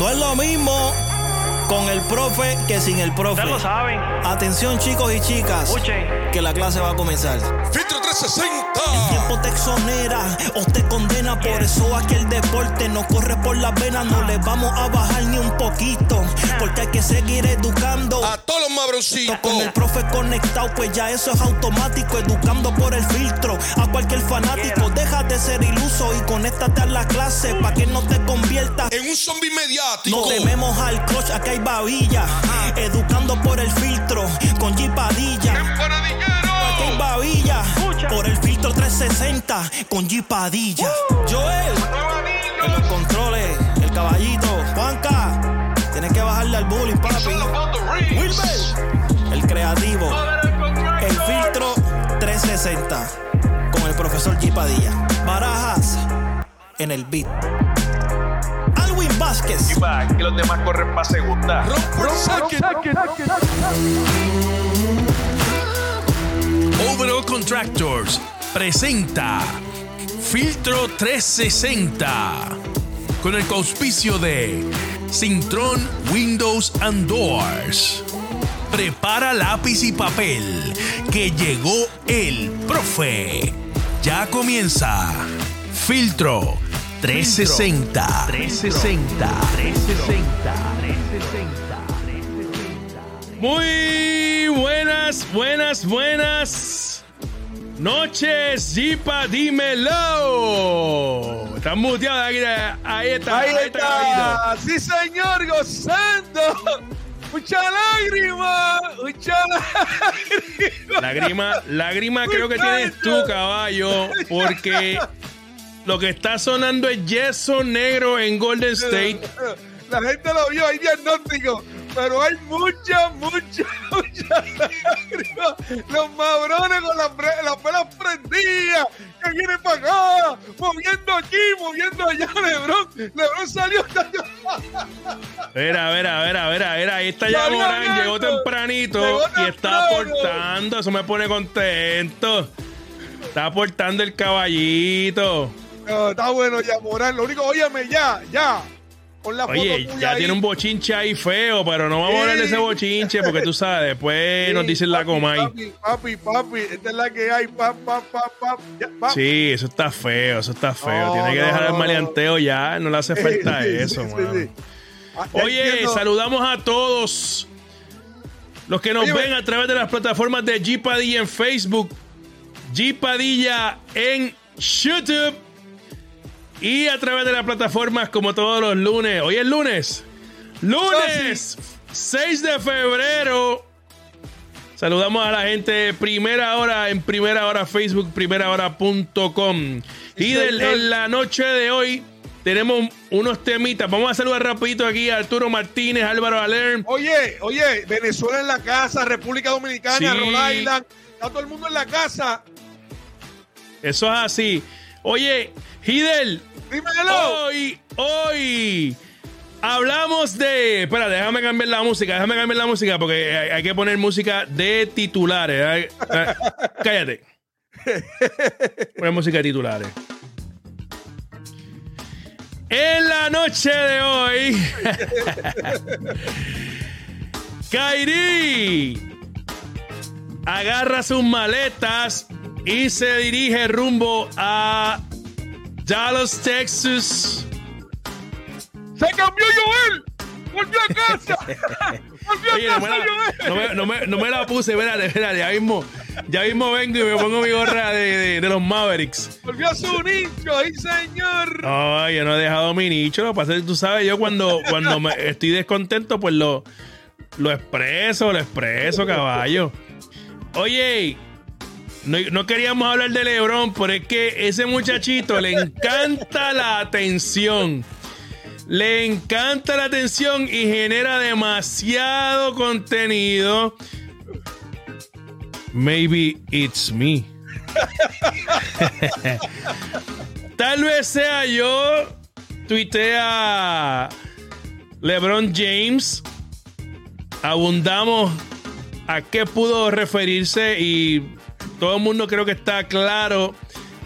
No es lo mismo con el profe que sin el profe. Ustedes lo saben. Atención chicos y chicas, Escuchen. que la clase va a comenzar. Filtro 360. El tiempo te exonera o te condena, por eso aquí el deporte no corre por las venas, no le vamos a bajar ni un poquito, porque hay que seguir educando. A todos los mabroncitos. Con el profe conectado, pues ya eso es automático. Educando por el filtro a cualquier fanático. Deja de ser iluso y conéctate a la clase para que no te conviertas. En un zombie mediático. No tememos al coach, acá hay babilla. Educando por el filtro con G Padilla. Babilla. Por el filtro 360 con G Padilla. Joel, en los controles, el caballito. Juanca, tienes que bajarle al bullying, papi. Wilber, el creativo. El filtro 360 con el profesor G Padilla. Barajas en el beat. Vázquez. va, que los demás corren para segunda. Overall Contractors presenta Filtro 360 con el auspicio de Sintron Windows and Doors. Prepara lápiz y papel que llegó el profe. Ya comienza Filtro 360. 360. 360. 360. Muy buenas, buenas, buenas noches, Zipa, dímelo. Estás muteado aquí, ahí está, Ahí ahí está. está, sí señor, gozando. Mucha lágrima, mucha lágrima. Lágrima, lágrima creo que tienes tú, caballo, porque lo que está sonando es yeso negro en Golden State. La gente lo vio, hay diagnóstico, pero hay mucha, mucha, mucha lágrima. Los mabrones con las, bre- las velas prendidas, que vienen para acá, moviendo aquí, moviendo allá, Lebron. Lebron salió. Mira, mira, mira, mira, mira, ahí está ya Morán, llegó tempranito Llegó y está aportando, eso me pone contento. Está aportando el caballito. No, está bueno ya, Morán. Lo único, óyeme, ya, ya. Con la Oye, foto ya ahí. tiene un bochinche ahí feo, pero no vamos a hablar de ese bochinche porque tú sabes, después Sí, nos dicen la papi, comay. Papi, papi, papi, esta es la que hay. Pa, pa, pa, pa, ya, pa. Sí, eso está feo, eso está feo. No, Tiene que no, dejar el maleanteo ya, no le hace falta eso, sí, sí, mano. sí. Ah, Oye, entiendo. saludamos a todos los que nos Oye, ven a través de las plataformas de G Padilla en Facebook, G Padilla en YouTube y a través de las plataformas como todos los lunes. Hoy es lunes. Lunes 6 de febrero. Saludamos a la gente de primera hora en primera hora Facebook, primerahora.com. Y en la noche de hoy tenemos unos temitas. Vamos a saludar rapidito aquí a Arturo Martínez, Álvaro Alerm. Oye, oye, Venezuela en la casa, República Dominicana, Sí. Rhode Island. Está todo el mundo en la casa. Eso es así. Oye, Hidel, Dímelo. hoy, hoy hablamos de. Espera, déjame cambiar la música, déjame cambiar la música porque hay, hay que poner música de titulares. Ay, ay, cállate. Poner música de titulares. En la noche de hoy, Kairi agarra sus maletas y se dirige rumbo a Dallas, Texas. Se cambió Joel. Volvió a casa. Volvió Oye, a no me, casa la, Joel. no me- no me- no me la puse, espérate, espérate, ya mismo, ya mismo vengo y me pongo mi gorra de, de- de los Mavericks. Volvió a su nicho. Ahí, señor. No, yo no he dejado mi nicho, lo que pasa es que tú sabes, yo cuando, cuando me estoy descontento, pues lo, lo expreso, lo expreso, caballo. Oye, no, no queríamos hablar de Lebron, pero es que ese muchachito le encanta la atención. Le encanta la atención y genera demasiado contenido. Maybe it's me. Tal vez sea yo. Tuitea LeBron James. Abundamos a qué pudo referirse y todo el mundo creo que está claro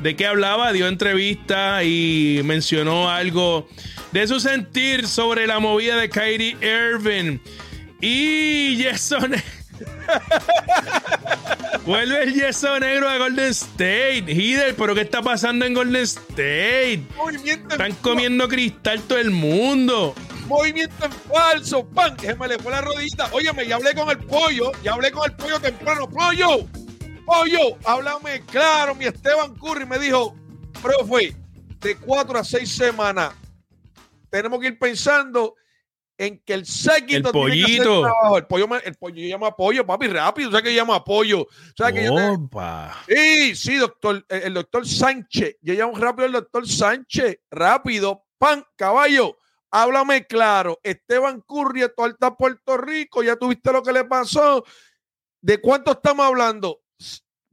de qué hablaba. Dio entrevista y mencionó algo de su sentir sobre la movida de Kyrie Irving. Y Jason. Vuelve el yeso negro a Golden State. Hider, pero ¿qué está pasando en Golden State? Movimiento Están en comiendo cristal todo el mundo. movimiento en falso, pan, que se me le fue la rodillita. Óyeme, ya hablé con el pollo, ya hablé con el pollo temprano. Pollo, pollo, háblame claro, mi Esteban Curry me dijo, profe, de cuatro a seis semanas, tenemos que ir pensando en que el séquito El tiene que hacer trabajo. El pollo, me- el pollo llama pollo, papi, rápido. ¿Sabes que llama pollo? ¿Sabes que yo te- Opa. Sí, sí, doctor. El, el doctor Sánchez. Yo llamo rápido al doctor Sánchez. Rápido. Pan, caballo. Háblame claro. Esteban Curry, esto alta Puerto Rico. Ya tuviste lo que le pasó. ¿De cuánto estamos hablando?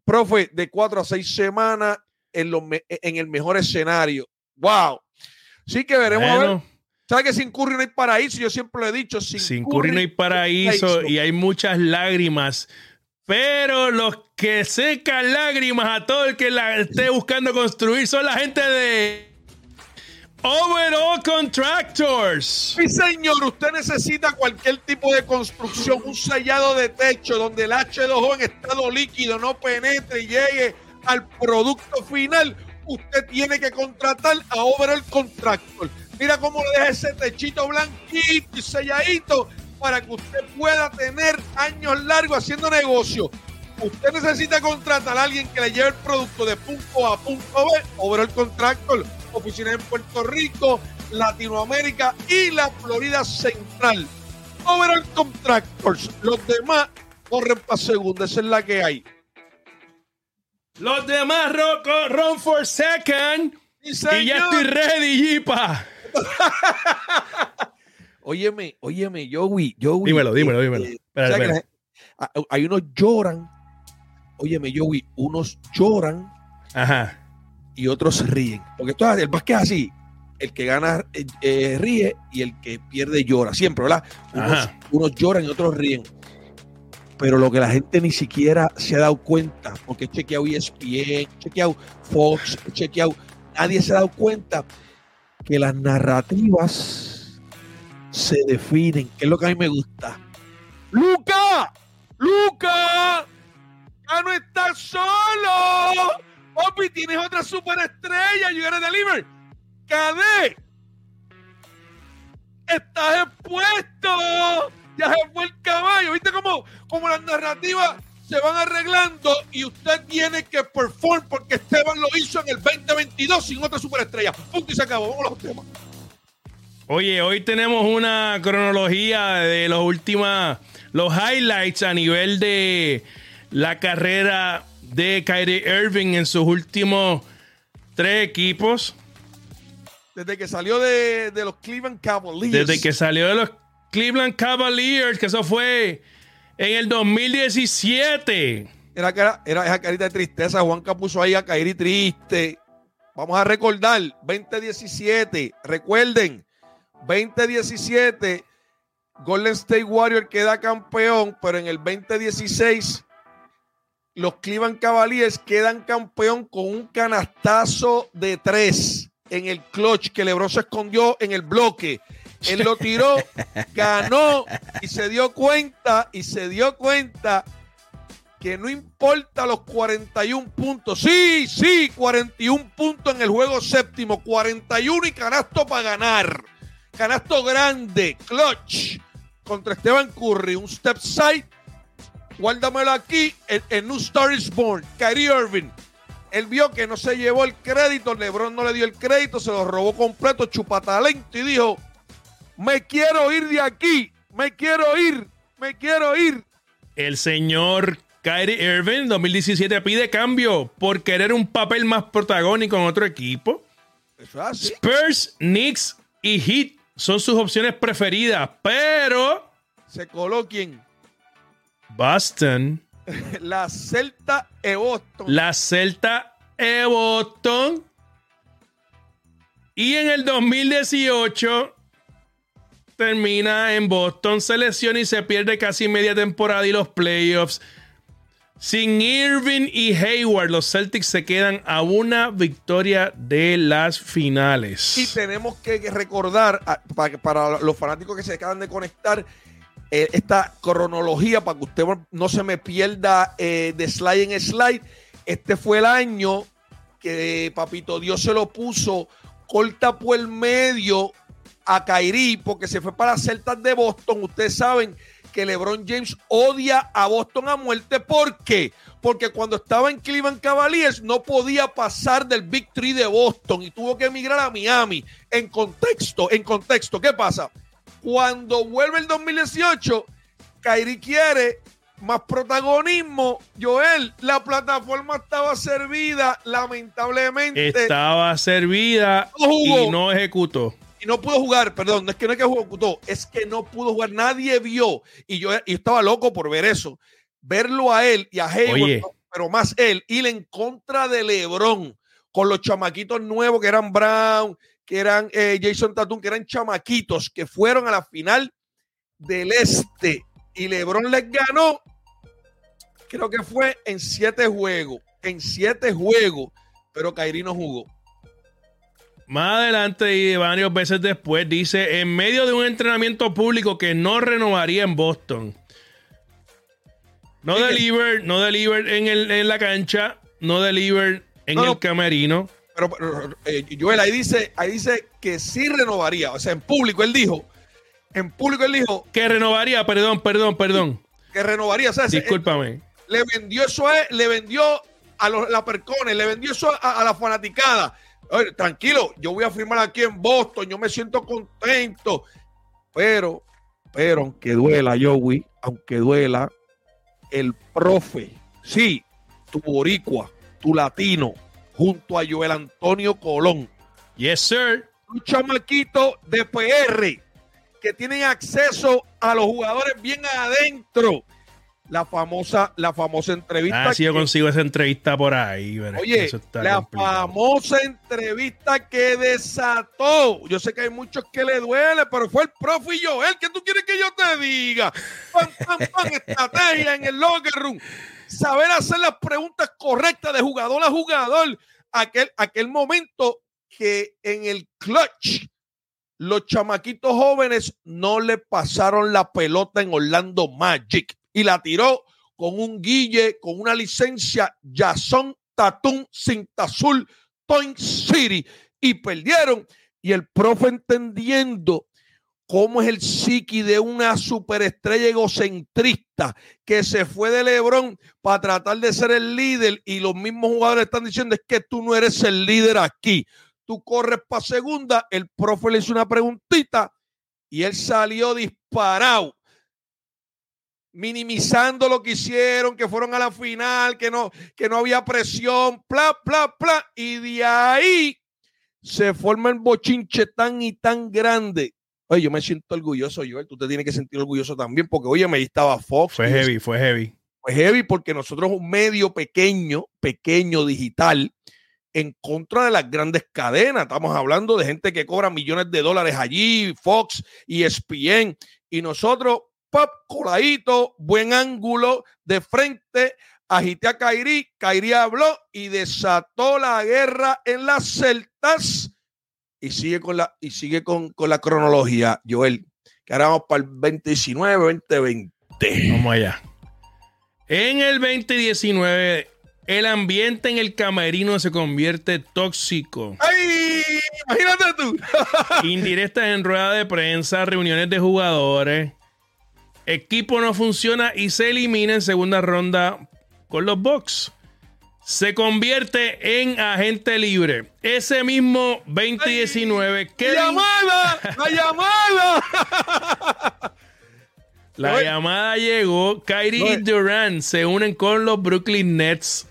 Profe, de cuatro a seis semanas en, los en el mejor escenario. Wow. Sí que veremos a ver. Bueno, ¿Sabes que sin Curry no hay paraíso? Yo siempre lo he dicho. Sin, sin Curry no hay paraíso y hay muchas lágrimas. Pero los que secan lágrimas a todo el que la esté buscando construir son la gente de Overall Contractors. Sí, señor, usted necesita cualquier tipo de construcción, un sellado de techo donde el H2O en estado líquido no penetre y llegue al producto final. Usted tiene que contratar a Overall Contractor. Mira cómo le deja ese techito blanquito y selladito para que usted pueda tener años largos haciendo negocio. Usted necesita contratar a alguien que le lleve el producto de punto A a punto B, Overall Contractor, oficina en Puerto Rico, Latinoamérica y la Florida Central. Overall Contractors, los demás corren para segunda, esa es la que hay. Los demás ro- co- run for second. Y, Y ya estoy ready, Jipa. Óyeme, óyeme, Joey, Joey. Dímelo, dímelo, dímelo. eh, Espera, ¿sabes que espera. la- a- hay unos lloran. Óyeme, Joey, unos lloran Ajá. Y otros ríen. Porque esto es- el básquet es así. El que gana eh, eh, ríe y el que pierde llora. Siempre, ¿verdad? Unos, lloran y otros ríen. Pero lo que la gente ni siquiera se ha dado cuenta, porque he chequeado ESPN, he chequeado Fox, he chequeado, nadie se ha dado cuenta que las narrativas se definen, que es lo que a mí me gusta. ¡Luca! ¡Luca! ¡Ya no estás solo! Papi, tienes otra superestrella. You gotta deliver. ¡Cadé! ¡Estás expuesto! Ya se fue el caballo. ¿Viste cómo, cómo las narrativas se van arreglando y usted tiene que perform porque Esteban lo hizo en el 2022 sin otra superestrella? Punto y se acabó. Vamos a los temas. Oye, hoy tenemos una cronología de los últimos, los highlights a nivel de la carrera de Kyrie Irving en sus últimos tres equipos. Desde que salió de, de los Cleveland Cavaliers. Desde que salió de los Cleveland Cavaliers, que eso fue en el 2017. Era, cara- era esa carita de tristeza. Juanca puso ahí a Kairi triste. Vamos a recordar, 2017. Recuerden, 2017, Golden State Warrior queda campeón, pero en el 2016, los Cleveland Cavaliers quedan campeón con un canastazo de tres en el clutch que LeBron se escondió en el bloque. Él lo tiró, ganó y se dio cuenta y se dio cuenta que no importa los 41 puntos. Sí, sí, 41 puntos en el juego séptimo, 41 y canasto para ganar. Canasto grande, clutch contra Esteban Curry, un step side. Guárdamelo aquí, el New Star is Born, Kyrie Irving. Él vio que no se llevó el crédito, LeBron no le dio el crédito, se lo robó completo, chupatalento y dijo, me quiero ir de aquí, me quiero ir, me quiero ir. El señor Kyrie Irving en 2017 pide cambio por querer un papel más protagónico en otro equipo. Eso es así. Spurs, Knicks y Heat son sus opciones preferidas, pero Se coló quien? Boston, La Celta e Boston. la Celta e Boston y en el 2018 termina en Boston, se lesiona y se pierde casi media temporada y los playoffs. Sin Irving y Hayward, los Celtics se quedan a una victoria de las finales. Y tenemos que recordar, para, los fanáticos que se acaban de conectar, eh, esta cronología para que usted no se me pierda eh, de slide en slide. Este fue el año que Papito Dios se lo puso corta por el medio a Kyrie porque se fue para Celtas de Boston. Ustedes saben que LeBron James odia a Boston a muerte. ¿Por qué? Porque cuando estaba en Cleveland Cavaliers no podía pasar del Big Three de Boston y tuvo que emigrar a Miami. En contexto, en contexto, ¿qué pasa? Cuando vuelve el 2018, Kyrie quiere más protagonismo. Joel, la plataforma estaba servida, lamentablemente. Estaba servida No jugó. y no ejecutó. y no pudo jugar, perdón, no es que no es que jugó, es que no pudo jugar, nadie vio. Y yo y estaba loco por ver eso. Verlo a él y a Hayward, Oye. pero más él, ir en contra de LeBron con los chamaquitos nuevos que eran Brown, que eran eh, Jason Tatum, que eran chamaquitos que fueron a la final del Este y LeBron les ganó, creo que fue en siete juegos, en siete juegos, pero Kyrie no jugó. Más adelante y varios veces después dice, en medio de un entrenamiento público que no renovaría en Boston. No deliver, no deliver en, el, en la cancha, no deliver en No, el no. camerino. Pero, eh, Joel, ahí dice, ahí dice que sí renovaría. O sea, en público él dijo, en público él dijo Que renovaría, perdón, perdón, perdón. que renovaría. O sea, se- Discúlpame. le vendió eso a él, le vendió a los la percones, le vendió eso a, a la fanaticada. Oye, tranquilo, yo voy a firmar aquí en Boston, yo me siento contento. Pero, pero aunque duela, Joey, aunque duela, el profe, sí, tu boricua, tu latino, junto a Joel Antonio Colón, Yes, sir. un chamaquito de PR que tienen acceso a los jugadores bien adentro. La famosa, la famosa entrevista. Ah, si yo que- consigo esa entrevista por ahí. que Oye, la complicado. famosa entrevista que desató. Yo sé que hay muchos que le duele, pero fue el profe y Joel. ¿Qué tú quieres que yo te diga? Estrategia en el locker room. Saber hacer las preguntas correctas de jugador a jugador. Aquel, aquel momento que en el clutch los chamaquitos jóvenes no le pasaron la pelota en Orlando Magic y la tiró con un guille, con una licencia Jason Tatum Cinta Azul Toin City y perdieron. Y el profe entendiendo cómo es el psiqui de una superestrella egocentrista que se fue de Lebron para tratar de ser el líder y los mismos jugadores están diciendo es que tú no eres el líder aquí. Tú corres para segunda, el profe le hizo una preguntita y él salió disparado minimizando lo que hicieron, que fueron a la final, que no, que no había presión, bla, bla, bla. Y de ahí se forma el bochinche tan y tan grande. Oye, yo me siento orgulloso, Joel. Tú te tienes que sentir orgulloso también, porque oye, me estaba Fox. Fue heavy, fue heavy. fue heavy porque nosotros un medio pequeño, pequeño digital, en contra de las grandes cadenas. Estamos hablando de gente que cobra millones de dólares allí, Fox y ESPN. Y nosotros, pop, coladito, buen ángulo, de frente, agité a Kairi, Kairi habló y desató la guerra en las celtas. Y sigue con la, y sigue con, con la cronología, Joel. Que ahora vamos para el 2019, 2020. Vamos allá. En el 2019, el ambiente en el camerino se convierte tóxico. ¡Ay! Imagínate tú. Indirectas en rueda de prensa, reuniones de jugadores. Equipo no funciona y se elimina en segunda ronda con los Bucks. Se convierte en agente libre. Ese mismo 2019, ¡La Kevin- llamada! ¡La llamada! la llamada llegó. Kyrie y. Durant se unen con los Brooklyn Nets.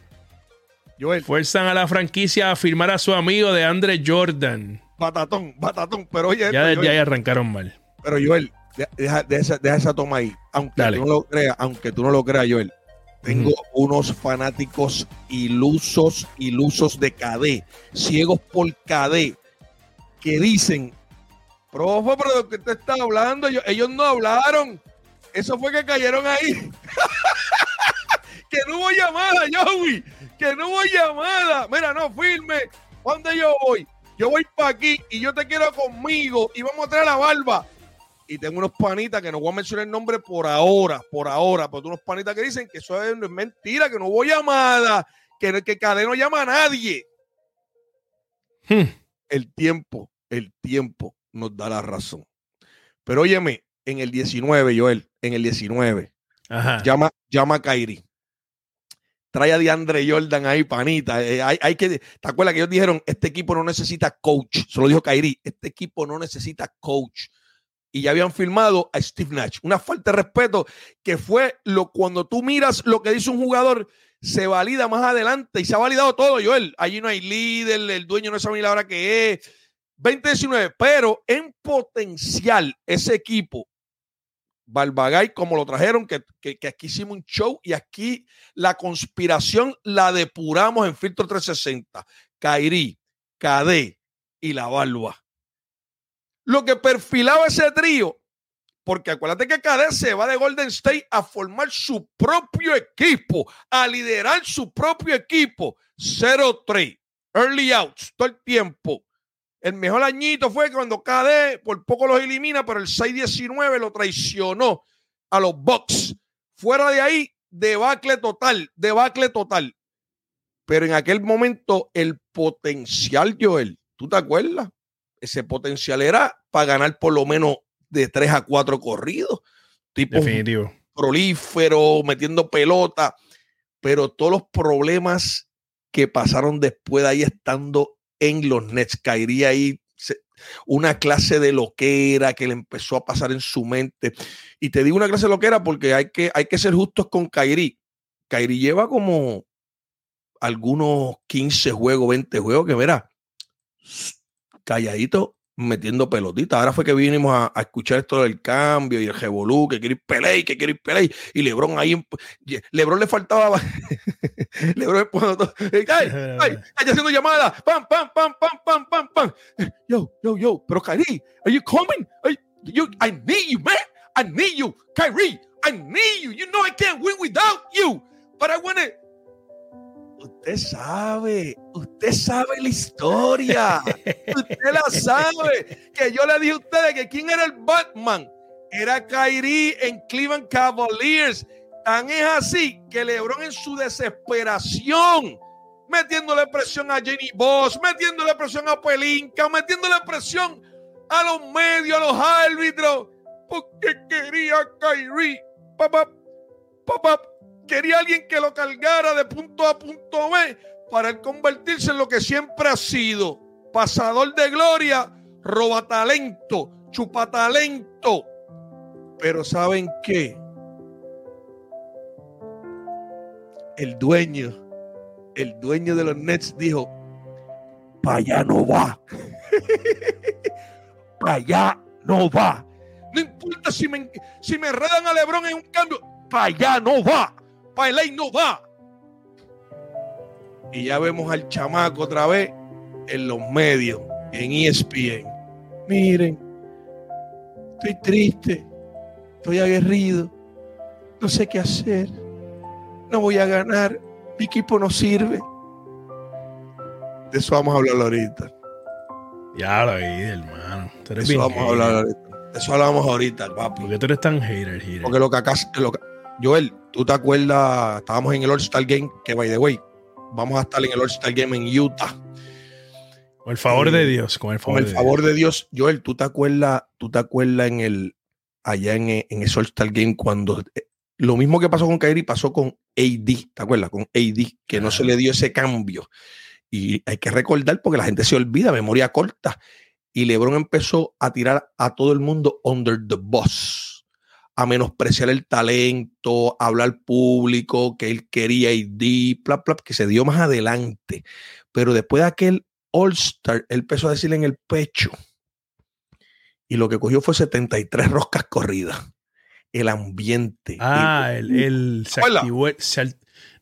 Joel, Fuerzan a la franquicia a firmar a su amigo de Andre Jordan. batatón, batatón. Pero oye, esto, Ya ahí arrancaron mal. pero Joel, de- deja, deja esa, deja esa toma ahí. Aunque Dale. tú no lo creas, aunque tú no lo creas, Joel. Tengo unos fanáticos ilusos, ilusos de KD, ciegos por KD, que dicen, profe, pero de lo que usted está hablando, ellos, ellos no hablaron. Eso fue que cayeron ahí. que no hubo llamada, Joey, que no hubo llamada. Mira, no, firme. ¿Dónde yo voy? Yo voy para aquí y yo te quiero conmigo y vamos a traer la barba. Y tengo unos panitas que no voy a mencionar el nombre por ahora, por ahora, pero unos panitas que dicen que eso es, mentira, que no hubo llamada, que, que Cadeno llama a nadie. Hmm. El tiempo, el tiempo nos da la razón. Pero óyeme, en el 19, Joel, en el 19, Ajá. llama, llama a Kairi. Trae a DeAndre Jordan ahí, panita. Eh, hay, hay que, ¿Te acuerdas que ellos dijeron, este equipo no necesita coach? Se lo dijo Kairi, este equipo no necesita coach. Y ya habían firmado a Steve Nash. Una falta de respeto que fue lo cuando tú miras lo que dice un jugador, se valida más adelante y se ha validado todo, Joel. Allí no hay líder, el dueño no sabe ni la hora que es. 2019, pero en potencial ese equipo Barbagay, como lo trajeron, que, que, aquí hicimos un show y aquí la conspiración la depuramos en Filtro 360. Kairi, KD y la Barba. Lo que perfilaba ese trío, porque acuérdate que KD se va de Golden State a formar su propio equipo, a liderar su propio equipo. 0-3, early outs, todo el tiempo. El mejor añito fue cuando KD por poco los elimina, pero el 6-19 lo traicionó a los Bucks. Fuera de ahí, debacle total, debacle total. Pero en aquel momento, el potencial, Joel, ¿tú te acuerdas? Ese potencial era para ganar por lo menos de 3 a 4 corridos. Tipo Definitivo. prolífero, metiendo pelota. Pero todos los problemas que pasaron después de ahí estando en los Nets. Caería ahí una clase de loquera que le empezó a pasar en su mente. Y te digo una clase de loquera porque hay que, hay que ser justos con Kairi. Kairi lleva como algunos 15 juegos, 20 juegos que, mira, calladito, metiendo pelotita. Ahora fue que vinimos a, a, escuchar esto del cambio y el revolú, que quiere ir pelea, que quiere ir. Y Lebron ahí, Lebron le faltaba. Lebron ay, ay, haciendo llamadas. Pam, pam, pam, pam, pam, pam, pam. Yo, yo, yo. Pero Kyrie, are you coming? Are you, I need you, man. I need you. Kyrie, I need you. You know I can't win without you. But I want to Usted sabe, usted sabe la historia. usted la sabe. Que yo le dije a ustedes que quién era el Batman. Era Kyrie en Cleveland Cavaliers. Tan es así que LeBron en su desesperación, metiéndole presión a Jenny Boss, metiéndole presión a Pelinka, metiéndole presión a los medios, a los árbitros, porque quería Kyrie. Papá, papá, quería alguien que lo cargara de punto a punto B para él convertirse en lo que siempre ha sido. Pasador de gloria, roba talento, chupa talento. Pero ¿saben qué? El dueño, el dueño de los Nets dijo, para allá no va. para allá no va. No importa si me, si me a Lebron en un cambio, para allá no va para LA no va. Y ya vemos al chamaco otra vez en los medios, en ESPN. Miren, estoy triste, estoy aguerrido, no sé qué hacer, no voy a ganar, mi equipo no sirve. De eso vamos a hablar ahorita. Ya lo vi, hermano. De eso vamos hater. a hablar ahorita. De eso hablamos ahorita, papi. ¿Por qué tú eres tan hater, hater? Porque lo que acá, lo que, Joel, ¿tú te acuerdas? Estábamos en el All-Star Game, que by the way, vamos a estar en el All-Star Game en Utah. Con el favor eh, de Dios, con el favor, con el favor Dios. de Dios. Joel, ¿tú te acuerdas? ¿Tú te acuerdas en el allá en, en ese All-Star Game cuando eh, lo mismo que pasó con Kyrie pasó con AD, ¿te acuerdas? Con AD, que ah. no se le dio ese cambio. Y hay que recordar porque la gente se olvida, memoria corta. Y LeBron empezó a tirar a todo el mundo under the bus a menospreciar el talento, a hablar público, que él quería ID, bla, bla, que se dio más adelante. Pero después de aquel All-Star, él empezó a decirle en el pecho. Y lo que cogió fue 73 roscas corridas. El ambiente. Ah, el, el, el se activó, se,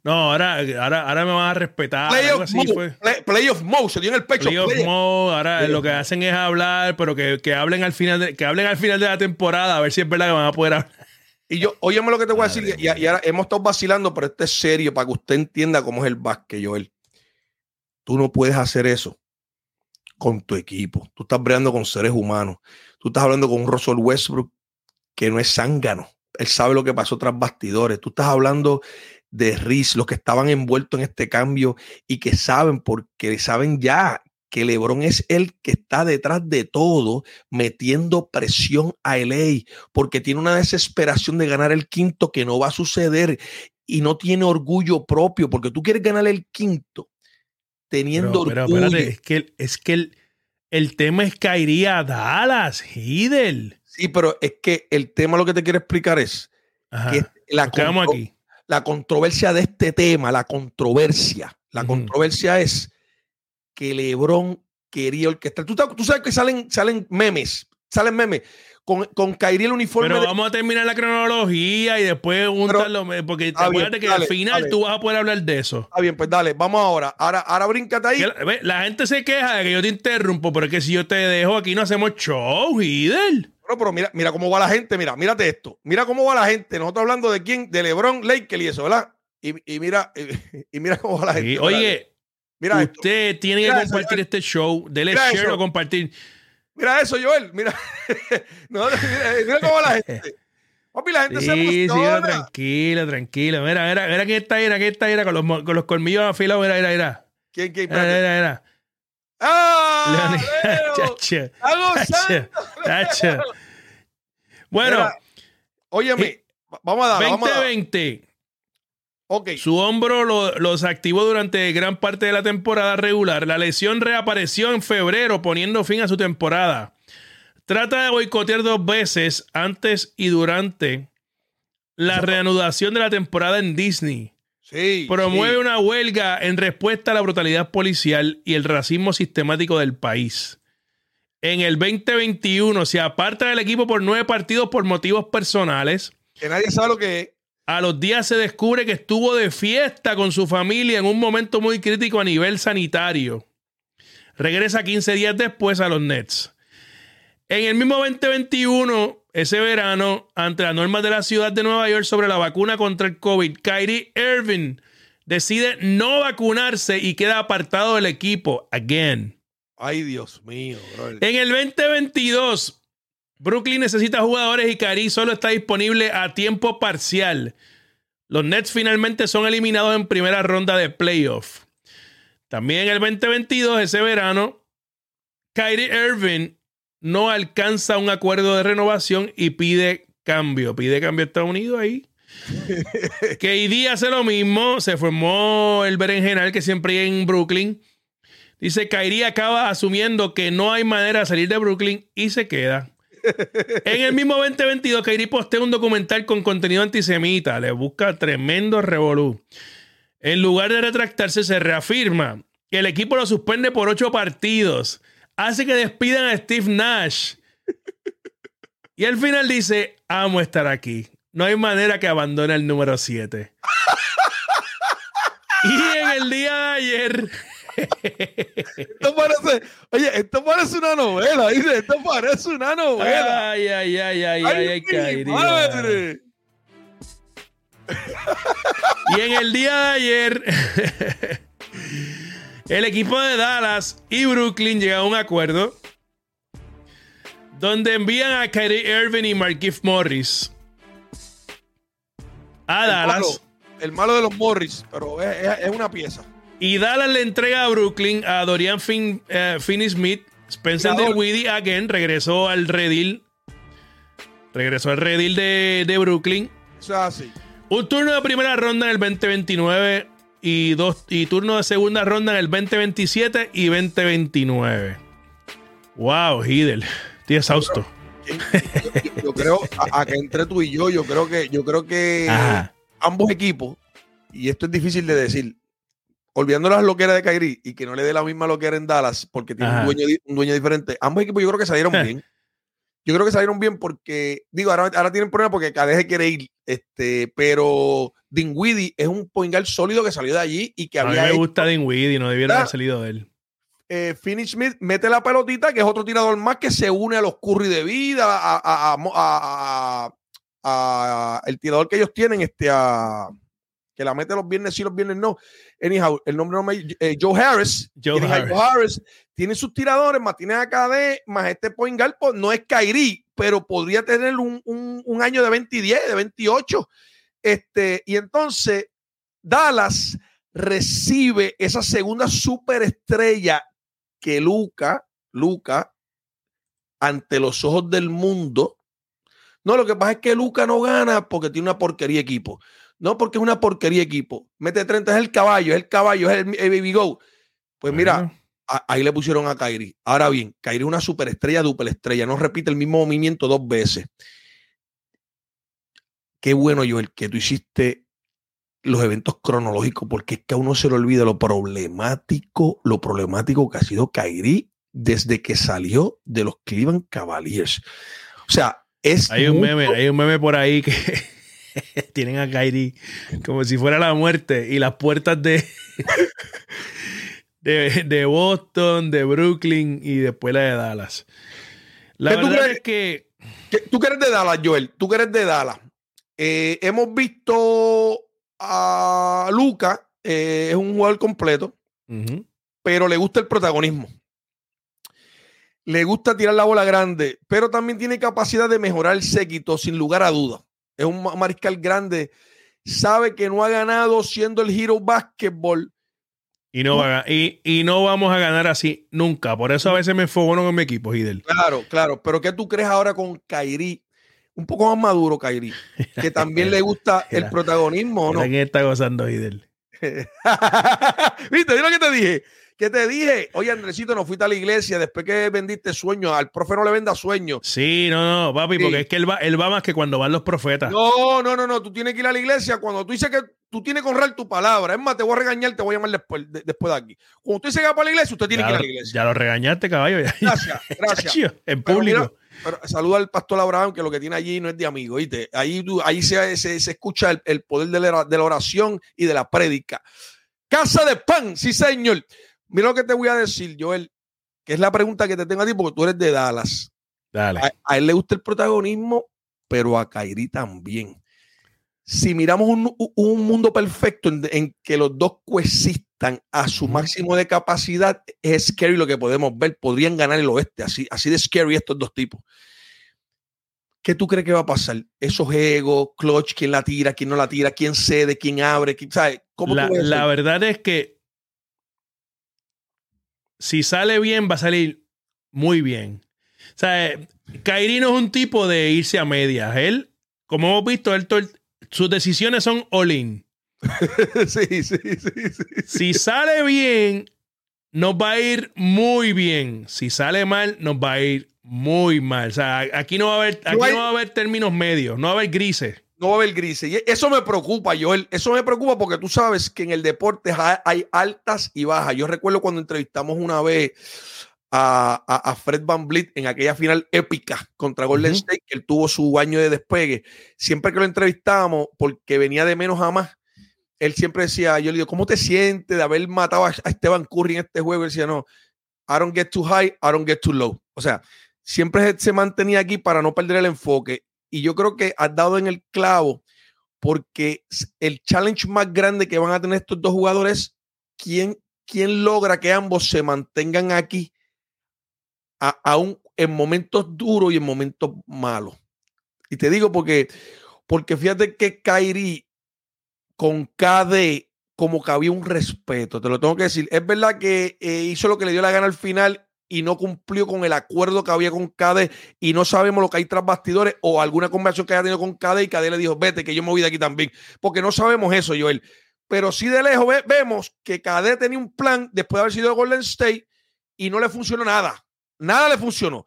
no, ahora, ahora, ahora me van a respetar. Play of, así mode, play, play of mode, se dio en el pecho. Play, play of mode, ahora play lo que hacen es hablar, pero que, que, hablen al final de, que hablen al final de la temporada, a ver si es verdad que van a poder hablar. Y yo, óyeme lo que te voy a decir, y, y ahora hemos estado vacilando, pero esto es serio para que usted entienda cómo es el básquet, Joel. Tú no puedes hacer eso con tu equipo. Tú estás breando con seres humanos. Tú estás hablando con un Russell Westbrook que no es zángano. Él sabe lo que pasó tras bastidores. Tú estás hablando de Riz, los que estaban envueltos en este cambio y que saben, porque saben ya que LeBron es el que está detrás de todo, metiendo presión a LA, porque tiene una desesperación de ganar el quinto que no va a suceder y no tiene orgullo propio, porque tú quieres ganar el quinto teniendo Pero, pero orgullo. espérate, es que, es que el, el tema es que iría a Dallas, Hidel. Sí, pero es que el tema lo que te quiero explicar es Ajá. que la, aquí. La controversia de este tema, la controversia, la controversia es que LeBron quería orquestar. Tú, sabes- tú sabes que salen, salen memes, salen memes con, con Kyrie el uniforme. Pero de- vamos a terminar la cronología y después juntarlo, porque bien, acuérdate que dale, al final dale. tú vas a poder hablar de eso. Está bien, pues dale, vamos ahora. Ahora, ahora bríncate ahí. La, ve, la gente se queja de que yo te interrumpo, pero es que si yo te dejo aquí no hacemos show, Hidel. Pero, pero mira, mira cómo va la gente, mira, mírate esto. Mira cómo va la gente. Nosotros hablando de quién, de LeBron, Lakers y eso, ¿verdad? Y, y mira, y, y mira cómo va la gente. Sí, Mira, Oye, mira esto. usted tiene Mira que eso, compartir Joel. este show. Dele Mira share eso. o compartir. Mira eso, Joel. Mira, no, mira, mira cómo va la gente. Papi, la gente se Sí, sí, emociona. tranquila, tranquila. Mira, mira, mira quién está ahí, mira quién está ahí, con los, con los colmillos afilados, mira, mira, mira. ¿Quién, quién? Mira, mira, mira. ¡Ah! Bueno, Mira, óyeme, vamos a darle. 2020. Ok, Su hombro lo, los activó durante gran parte de la temporada regular. La lesión reapareció en febrero, poniendo fin a su temporada. Trata de boicotear dos veces antes y durante la reanudación de la temporada en Disney. Sí. Promueve sí. una huelga en respuesta a la brutalidad policial y el racismo sistemático del país. En el 2021 se aparta del equipo por nueve partidos por motivos personales. Que nadie sabe lo que es. A los días se descubre que estuvo de fiesta con su familia en un momento muy crítico a nivel sanitario. Regresa 15 días después a los Nets. En el mismo 2021, ese verano, ante las normas de la ciudad de Nueva York sobre la vacuna contra el COVID, Kyrie Irving decide no vacunarse y queda apartado del equipo. Again. Ay, Dios mío, brother. En el 2022, Brooklyn necesita jugadores y Kyrie solo está disponible a tiempo parcial. Los Nets finalmente son eliminados en primera ronda de playoff. También en el 2022, ese verano, Kyrie Irving no alcanza un acuerdo de renovación y pide cambio. Pide cambio a Estados Unidos ahí. KD hace lo mismo. Se formó el berenjenal que siempre hay en Brooklyn. Dice, Kyrie acaba asumiendo que no hay manera de salir de Brooklyn y se queda. En el mismo 2022, Kyrie postea un documental con contenido antisemita. Le busca tremendo revolú. En lugar de retractarse, se reafirma que el equipo lo suspende por ocho partidos. Hace que despidan a Steve Nash. Y al final dice, amo estar aquí. No hay manera que abandone el número 7. y en el día de ayer... Esto parece, oye, esto parece una novela, dice, esto parece una novela. Ay, ay, ay, ay, ay, ay, madre. Y en el día de ayer, el equipo de Dallas y Brooklyn llegan a un acuerdo donde envían a Kyrie Irving y Markif Morris a El Dallas. malo, el malo de los Morris, pero es, es- es una pieza. Y Dallas le entrega a Brooklyn a Dorian eh, Finney-Smith. Spencer Cuidado. Dinwiddie, again, regresó al redil. Regresó al redil de, de Brooklyn. Eso es así. Un turno de primera ronda en el 2029 y, dos, y turno de segunda ronda en el 2027 y 2029. Wow, Hidel. Estoy exhausto. Yo, creo, a, a que entre tú y yo, yo creo que, yo creo que Ajá. ambos equipos, y esto es difícil de decir, olvidando las loqueras de Kyrie y que no le dé la misma loquera en Dallas porque tiene dueño, un dueño diferente, ambos equipos yo creo que salieron bien. Yo creo que salieron bien porque, digo, ahora, ahora tienen problemas porque Cadeje quiere ir, este, pero Dinwiddie es un point guard sólido que salió de allí y que A mí había me hecho- gusta Dinwiddie, no debiera haber salido de él. eh, Finney Smith mete la pelotita, que es otro tirador más que se une a los Curry de vida, a, a, a, a- a el tirador que ellos tienen, este, a que la mete los viernes sí, los viernes no. Anyhow, el nombre no me. eh, Joe Harris. Joe a Harris. Joe Harris. Tiene sus tiradores, más tiene a KD, más este point guard, pues, no es Kyrie, pero podría tener un, un- un año de 20 y 10, de 28. Este, y entonces, Dallas recibe esa segunda superestrella que Luca, Luca, ante los ojos del mundo. No, lo que pasa es que Luca no gana porque tiene una porquería equipo. No porque es una porquería equipo. Mete 30, es el caballo, es el caballo, es el, el baby go. Pues mira, a- ahí le pusieron a Kyrie. Ahora bien, Kyrie es una superestrella, duple estrella. No repite el mismo movimiento dos veces. Qué bueno, Joel, que tú hiciste los eventos cronológicos, porque es que a uno se le olvida lo problemático, lo problemático que ha sido Kyrie desde que salió de los Cleveland Cavaliers. O sea, es hay un meme, hay un meme por ahí que tienen a Kyrie como si fuera la muerte y las puertas de, de, de Boston, de Brooklyn y después la de Dallas. La ¿Qué tú verdad crees? es que que- Tú que eres de Dallas, Joel, tú que eres de Dallas. Eh, hemos visto a Luca, eh, es un jugador completo, pero le gusta el protagonismo. Le gusta tirar la bola grande, pero también tiene capacidad de mejorar el séquito, sin lugar a duda. Es un ma- mariscal grande. Sabe que no ha ganado siendo el hero basketball. y, no va a ga- y, y no vamos a ganar así nunca. Por eso a veces me enfoco con mi equipo, Hidel. Claro, claro. Pero ¿qué tú crees ahora con Kairi? Un poco más maduro, Kairi. Que también le gusta el protagonismo, ¿o ¿no? ¿Quién está gozando, Hidel? ¿Viste? ¿Viste lo que te dije? ¿Qué te dije? Oye, Andresito, no fuiste a la iglesia después que vendiste sueños. Al profe no le venda sueños. Sí, no, no, papi, Sí. porque es que él va, él va más que cuando van los profetas. No, no, no, no. Tú tienes que ir a la iglesia cuando tú dices que tú tienes que honrar tu palabra. Es más, te voy a regañar, te voy a llamar después de, después de aquí. Cuando tú dices que va para la iglesia, usted tiene que ir a la iglesia. ya lo regañaste, caballo. ya. Gracias, gracias. En público. mira, pero saluda al pastor Abraham, que lo que tiene allí no es de amigo, ¿viste? Ahí, ahí se, se- se escucha el, el poder de la, de la oración y de la prédica. Casa de pan, sí, señor. Mira lo que te voy a decir, Joel, que es la pregunta que te tengo a ti, porque tú eres de Dallas. Dale. A, a él le gusta el protagonismo, pero a Kairi también. Si miramos un, un mundo perfecto en, en que los dos coexistan a su máximo de capacidad, es scary lo que podemos ver. Podrían ganar el oeste, así, así de scary estos dos tipos. ¿Qué tú crees que va a pasar? Esos egos, clutch, quién la tira, quién no la tira, quién cede, quién abre, quién, ¿sabes? ¿Cómo La, verdad es que si sale bien, va a salir muy bien. O sea, eh, Kyrie no es un tipo de irse a medias. Él, como hemos visto, él todo el- sus decisiones son all-in. sí, sí, sí, sí, sí. Si sale bien, nos va a ir muy bien. Si sale mal, nos va a ir muy mal. O sea, aquí no va a haber, aquí No hay- no va a haber términos medios, no va a haber grises. No va a haber grises. Y eso me preocupa, Joel. Eso me preocupa porque tú sabes que en el deporte ha- hay altas y bajas. Yo recuerdo cuando entrevistamos una vez a, a- Fred Van Vliet en aquella final épica contra Golden Ujú. State, que él tuvo su año de despegue. Siempre que lo entrevistábamos, porque venía de menos a más, él siempre decía, yo le digo, ¿cómo te sientes de haber matado a a Esteban Curry en este juego? Él decía, no, I don't get too high, I don't get too low. O sea, siempre se mantenía aquí para no perder el enfoque. Y yo creo que has dado en el clavo porque el challenge más grande que van a tener estos dos jugadores es quién, quién logra que ambos se mantengan aquí aún en momentos duros y en momentos malos. Y te digo porque, porque fíjate que Kyrie con KD como que había un respeto, te lo tengo que decir. Es verdad que eh, hizo lo que le dio la gana al final y no cumplió con el acuerdo que había con KD y no sabemos lo que hay tras bastidores o alguna conversación que haya tenido con KD y KD le dijo, vete, que yo me voy de aquí también. Porque no sabemos eso, Joel. Pero sí de lejos ve- vemos que KD tenía un plan después de haber sido de Golden State y no le funcionó nada. Nada le funcionó.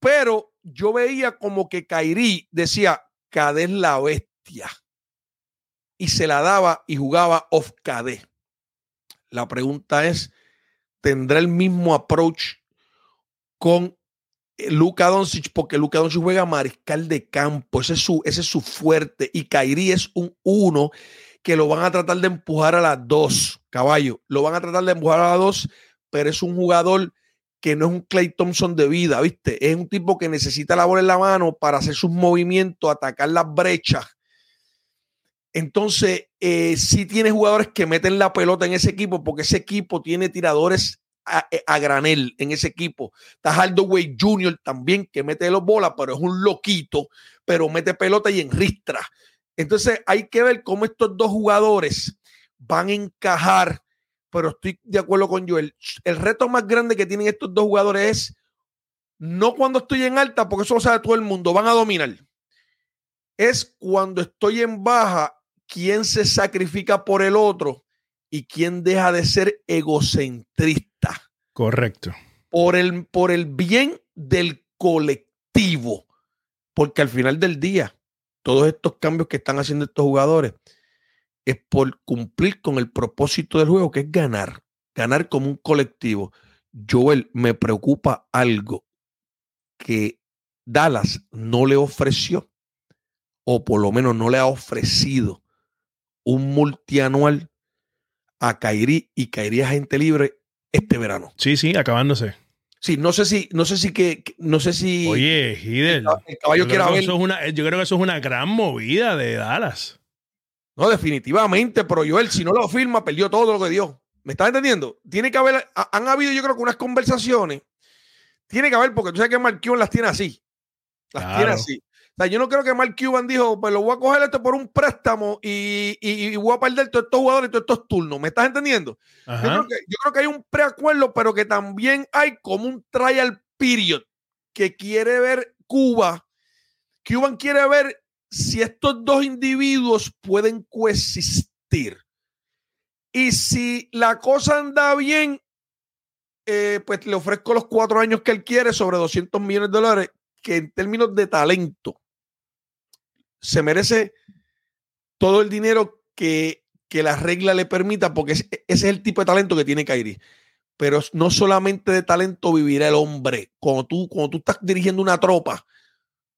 Pero yo veía como que Kairi decía, KD es la bestia. Y se la daba y jugaba off KD. La pregunta es, ¿tendrá el mismo approach con eh, Luka Doncic? Porque Luka Doncic juega mariscal de campo. Ese es su, ese es su fuerte. Y Kairi es un uno que lo van a tratar de empujar a las dos, caballo. Lo van a tratar de empujar a las dos, pero es un jugador que no es un Clay Thompson de vida, ¿viste? Es un tipo que necesita la bola en la mano para hacer sus movimientos, atacar las brechas. Entonces, eh, sí tiene jugadores que meten la pelota en ese equipo porque ese equipo tiene tiradores a, eh, granel en ese equipo. Está Hardaway Jr. también que mete los bolas, pero es un loquito, pero mete pelota y enristra. Entonces, hay que ver cómo estos dos jugadores van a encajar pero estoy de acuerdo con Joel. El reto más grande que tienen estos dos jugadores es no cuando estoy en alta, porque eso lo sabe todo el mundo, van a dominar. Es cuando estoy en baja, quién se sacrifica por el otro y quién deja de ser egocentrista. Correcto. Por el, por el bien del colectivo. Porque al final del día, todos estos cambios que están haciendo estos jugadores es por cumplir con el propósito del juego, que es ganar, ganar como un colectivo. Joel, me preocupa algo que Dallas no le ofreció, o por lo menos no le ha ofrecido un multianual a Kairi y Kairi a gente libre este verano. Sí, sí, acabándose. Sí, no sé si, no sé si que, no sé si. Oye, Hidel. El, caballo quiera ver. Eso es una, yo creo que eso es una gran movida de Dallas. No, definitivamente, pero Joel, si no lo firma, perdió todo lo que dio. ¿Me estás entendiendo? Tiene que haber, han habido yo creo que unas conversaciones. Tiene que haber, porque tú sabes que Mark Cuban las tiene así. Las tiene así. O sea, yo no creo que Mark Cuban dijo, pues lo voy a coger esto por un préstamo y, y, voy a perder todos estos jugadores, todos estos turnos. ¿Me estás entendiendo? Yo creo, que, yo creo, que, hay un preacuerdo, pero que también hay como un trial period que quiere ver Cuba. Cuban quiere ver si estos dos individuos pueden coexistir. Y si la cosa anda bien, eh, pues le ofrezco los cuatro años que él quiere sobre 200 millones de dólares, que en términos de talento se merece todo el dinero que, que la regla le permita, porque ese es el tipo de talento que tiene Kairi. Pero no solamente de talento vivirá el hombre. Cuando tú, cuando tú estás dirigiendo una tropa,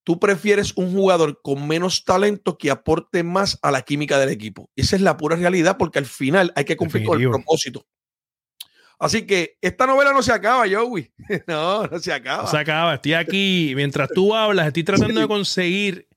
tú prefieres un jugador con menos talento que aporte más a la química del equipo. Esa es la pura realidad porque al final hay que cumplir con el propósito. Así que esta novela no se acaba, Joey. No, no se acaba. No se acaba. Estoy aquí, mientras tú hablas, estoy tratando de conseguir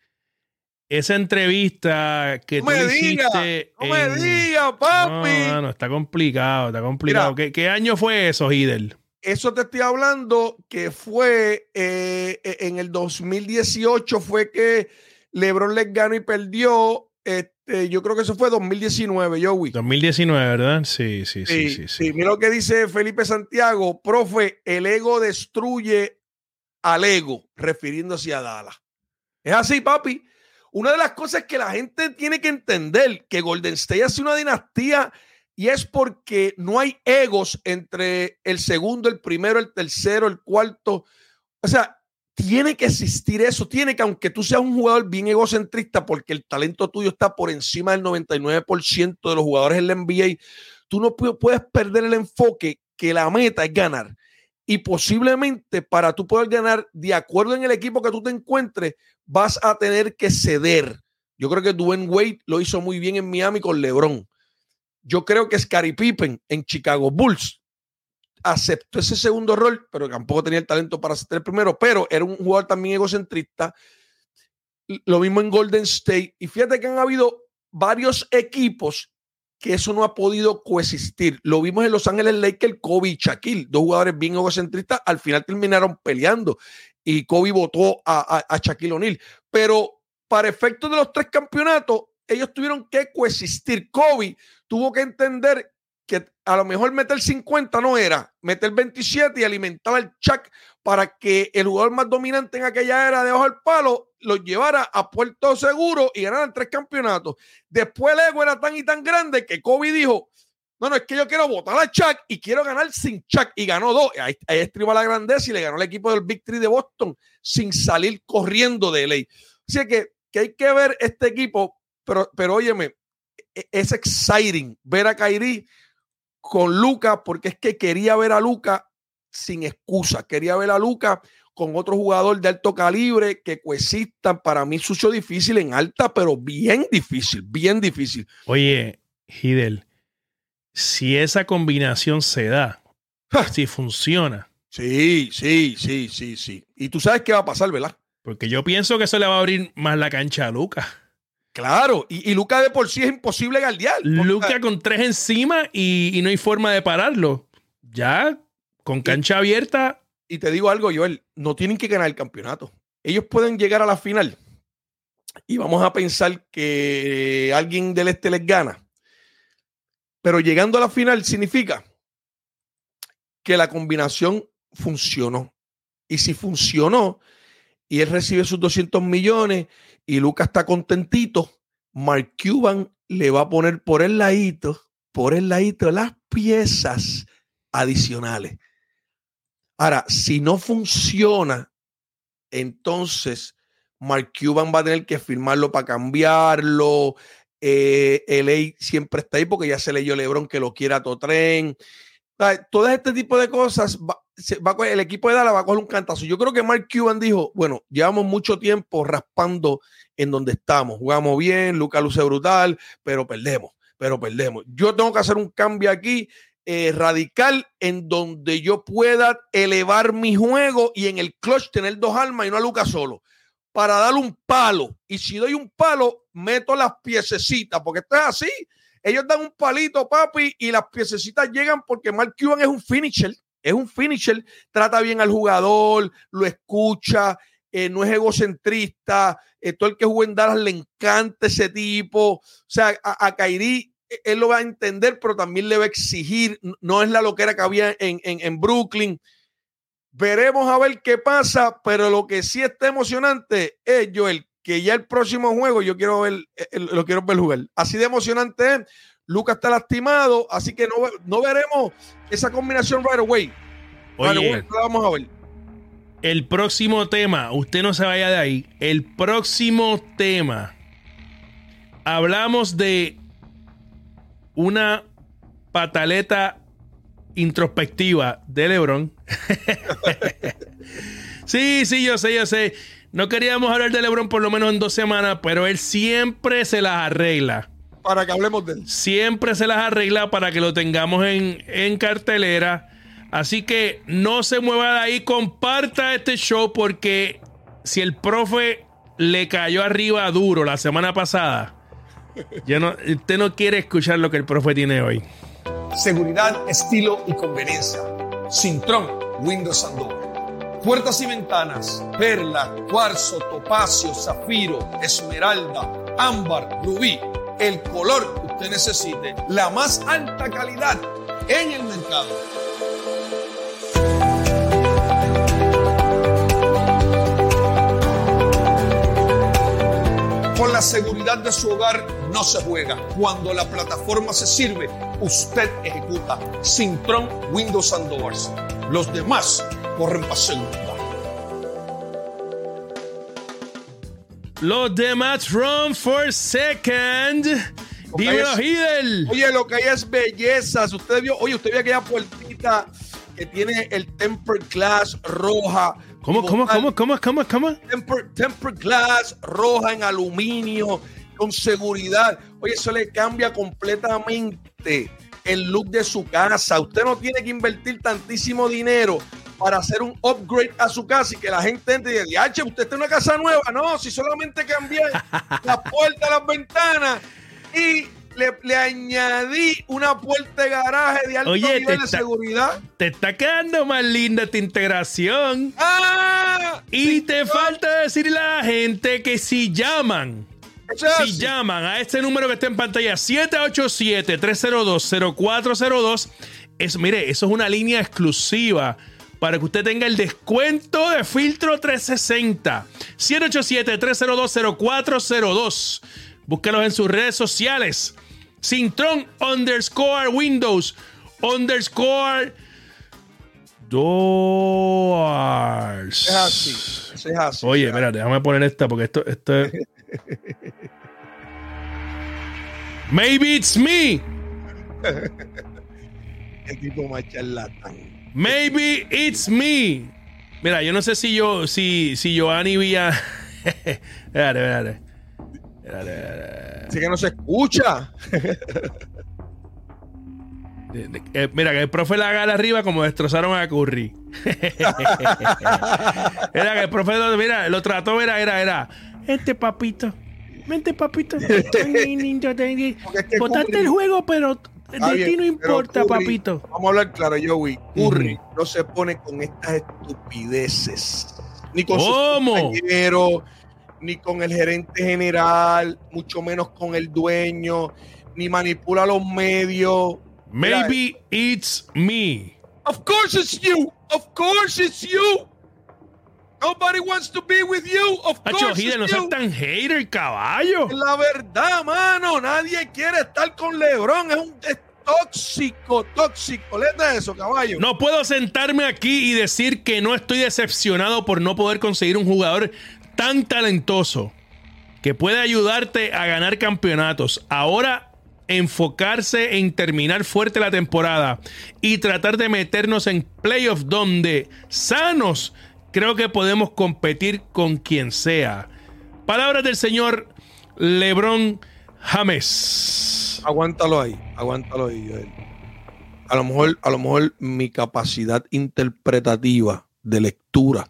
esa entrevista que tú hiciste. No me digas, papi. No, no, está complicado, está complicado. ¿Qué, ¿Qué, año fue eso, Hidel? Eso te estoy hablando que fue eh, e, en el 2018 fue que LeBron les ganó y perdió. Este, yo creo que eso fue 2019, Joey. 2019, ¿verdad? Sí, sí, sí, sí. sí, Mira lo que dice Felipe Santiago, profe, el ego destruye al ego, refiriéndose a Dallas. Es así, papi. Una de las cosas que la gente tiene que entender, que Golden State hace una dinastía y es porque no hay egos entre el segundo, el primero, el tercero, el cuarto. O sea, tiene que existir eso. Tiene que, aunque tú seas un jugador bien egocentrista, porque el talento tuyo está por encima del 99% de los jugadores en la NBA, tú no puedes perder el enfoque que la meta es ganar. Y posiblemente para tú poder ganar, de acuerdo en el equipo que tú te encuentres, vas a tener que ceder. Yo creo que Dwayne Wade lo hizo muy bien en Miami con LeBron. Yo creo que Scary Pippen en Chicago Bulls aceptó ese segundo rol, pero tampoco tenía el talento para aceptar el primero, pero era un jugador también egocentrista. Lo mismo en Golden State. Y fíjate que han habido varios equipos que eso no ha podido coexistir. Lo vimos en Los Ángeles Lakers, Kobe y Shaquille, dos jugadores bien egocentristas, al final terminaron peleando y Kobe votó a, Shaquille O'Neal. Pero para efectos de los tres campeonatos, ellos tuvieron que coexistir. Kobe tuvo que entender que a lo mejor meter 50 no era, meter 27 y alimentar al Chuck para que el jugador más dominante en aquella era debajo del palo lo llevara a puerto seguro y ganaran tres campeonatos. Después el ego era tan y tan grande que Kobe dijo, no, no, es que yo quiero votar a Chuck y quiero ganar sin Chuck. Y ganó dos. Ahí, ahí estriba la grandeza y le ganó el equipo del Big Three de Boston sin salir corriendo de ley. Así que, que hay que ver este equipo, pero, pero óyeme, e, es exciting ver a Kairi con Luca porque es que quería ver a Luca sin excusa. Quería ver a Luca con otro jugador de alto calibre que coexistan. Para mí sucio difícil en alta, pero bien difícil, bien difícil. Oye, Hidel, si esa combinación se da, si funciona, Sí, sí, sí, sí, sí. Y tú sabes qué va a pasar, ¿verdad? Porque yo pienso que eso le va a abrir más la cancha a Luca. Claro, y, y Luca de por sí es imposible porque- Luca con tres encima y, y no hay forma de pararlo. Ya con cancha abierta, Y te digo algo, Joel, no tienen que ganar el campeonato. Ellos pueden llegar a la final y vamos a pensar que alguien del este les gana. Pero llegando a la final significa que la combinación funcionó. Y si funcionó y él recibe sus 200 millones y Lucas está contentito, Mark Cuban le va a poner por el ladito, por el ladito las piezas adicionales. Ahora, si no funciona, entonces Mark Cuban va a tener que firmarlo para cambiarlo. Eh, LA siempre está ahí porque ya se leyó LeBron que lo quiera a todo tren. O sea, Todo este tipo de cosas, va- va el equipo de Dallas va a coger un cantazo. Yo creo que Mark Cuban dijo, bueno, llevamos mucho tiempo raspando en donde estamos. Jugamos bien, Luca luce brutal, pero perdemos, pero perdemos. Yo tengo que hacer un cambio aquí eh, radical en donde yo pueda elevar mi juego y en el clutch tener dos armas y no a Luca solo. Para darle un palo. Y si doy un palo, meto las piececitas, porque esto es así. Ellos dan un palito, papi, y las piececitas llegan porque Mark Cuban es un finisher. Es un finisher, trata bien al jugador, lo escucha, eh, no es egocentrista. eh, todo el que juega en Dallas le encanta ese tipo. O sea, a, Kyrie, eh, él lo va a entender, pero también le va a exigir. No es la loquera que había en, en, en Brooklyn. Veremos a ver qué pasa, pero lo que sí está emocionante es, Joel, que ya el próximo juego yo quiero ver, eh, eh, lo quiero ver jugar. Así de emocionante es. Lucas está lastimado, así que no, no veremos esa combinación right away. Right Oye. away, la vamos a ver. el próximo tema, usted no se vaya de ahí. El próximo tema. Hablamos de una pataleta introspectiva de LeBron. sí, sí, yo sé, yo sé. No queríamos hablar de LeBron por lo menos en dos semanas, pero él siempre se las arregla. Para que hablemos de él. siempre se las arregla para que lo tengamos en, en cartelera. Así que no se mueva de ahí, comparta este show porque si el profe le cayó arriba duro la semana pasada, ya no, usted no quiere escuchar lo que el profe tiene hoy. seguridad, estilo y conveniencia. Sintron, Windows and Door. Puertas y ventanas, perla, cuarzo, topacio, zafiro, esmeralda, ámbar, rubí. El color que usted necesite. La más alta calidad en el mercado. Con la seguridad de su hogar no se juega. Cuando la plataforma se sirve, usted ejecuta. Sintron Windows and Doors. Los demás corren para Los demás run for second. Dímelo, Hidel. Oye, lo que hay es bellezas. Usted vio, oye, usted vio aquella puertita que tiene el tempered glass roja. ¿Cómo, cómo, cómo, cómo, cómo, cómo? Temper, tempered glass roja en aluminio con seguridad. Oye, eso le cambia completamente el look de su casa. Usted no tiene que invertir tantísimo dinero para hacer un upgrade a su casa y que la gente entre y diga, "Diache, usted está en una casa nueva. No, si solamente cambié la puerta, las ventanas y le, le añadí una puerta de garaje de alto Oye, te nivel de está- seguridad. Te está quedando más linda esta integración. ¡Ah! Y Sí, te falta decirle a la gente que si llaman, si así. llaman a este número que está en pantalla, 787-302-0402, es, mire, eso es una línea exclusiva para que usted tenga el descuento de filtro 360. 787-302-0402. Búsquelos en sus redes sociales. Sintron underscore Windows underscore Doors. Es así. Es así. Oye, espérate, déjame poner esta porque esto, esto es. Maybe it's me. El tipo más charlatán. Maybe it's me. Mira, yo no sé si yo, si, si Giovanni Villa. espérate, espérate. Espérate, espérate. Así que no se escucha. Eh, mira, que el profe la haga arriba como destrozaron a Curry. era que el profe, mira, lo trató, era, era, era. Este papito. Vente, papito. Botaste el juego, pero de ti no importa, Curry- papito. Vamos a hablar claro, Joey. Curry no se pone con estas estupideces. Ni con ¿Cómo? sus compañeros, ni con el gerente general, mucho menos con el dueño, ni manipula los medios. Mira, Maybe it's me. Of course it's you. Of course it's you. Nobody wants to be with you. Of Hacho, course no seas tan hater, caballo. La verdad, mano. Nadie quiere estar con LeBron. Es un es tóxico, tóxico. Léete eso, caballo. No puedo sentarme aquí y decir que no estoy decepcionado por no poder conseguir un jugador tan talentoso que puede ayudarte a ganar campeonatos. Ahora enfocarse en terminar fuerte la temporada y tratar de meternos en playoffs donde sanos creo que podemos competir con quien sea. Palabras del señor LeBron James. Aguántalo ahí, aguántalo ahí, Joel. A lo mejor, a lo mejor mi capacidad interpretativa de lectura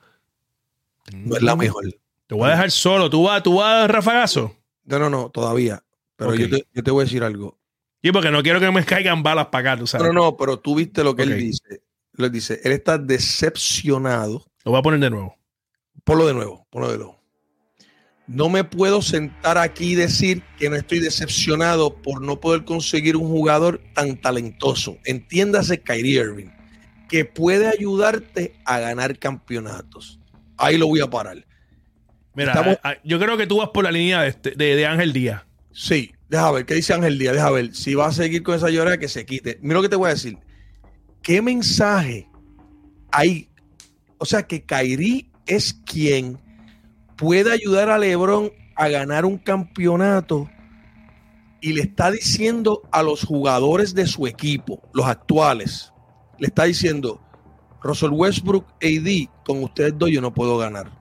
no es la mejor. Te voy a dejar solo. ¿Tú vas, tú vas rafagazo? No, no, no, todavía. Pero yo, te, yo te voy a decir algo. Sí, porque no quiero que me caigan balas para acá, tú sabes. No, no, pero tú viste lo que él dice. Él dice, él está decepcionado. Lo voy a poner de nuevo. Ponlo de nuevo, ponlo de nuevo. No me puedo sentar aquí y decir que no estoy decepcionado por no poder conseguir un jugador tan talentoso. Entiéndase Kyrie Irving, que puede ayudarte a ganar campeonatos. Ahí lo voy a parar. Mira, Estamos- a- a- yo creo que tú vas por la línea de, este- de, de Ángel Díaz. Sí, deja ver, ¿qué dice Ángel Díaz? Deja ver, si va a seguir con esa llorada, que se quite. Mira lo que te voy a decir. ¿Qué mensaje hay? O sea, que Kairi es quien puede ayudar a LeBron a ganar un campeonato y le está diciendo a los jugadores de su equipo, los actuales, le está diciendo, Russell Westbrook, AD, con ustedes dos yo no puedo ganar.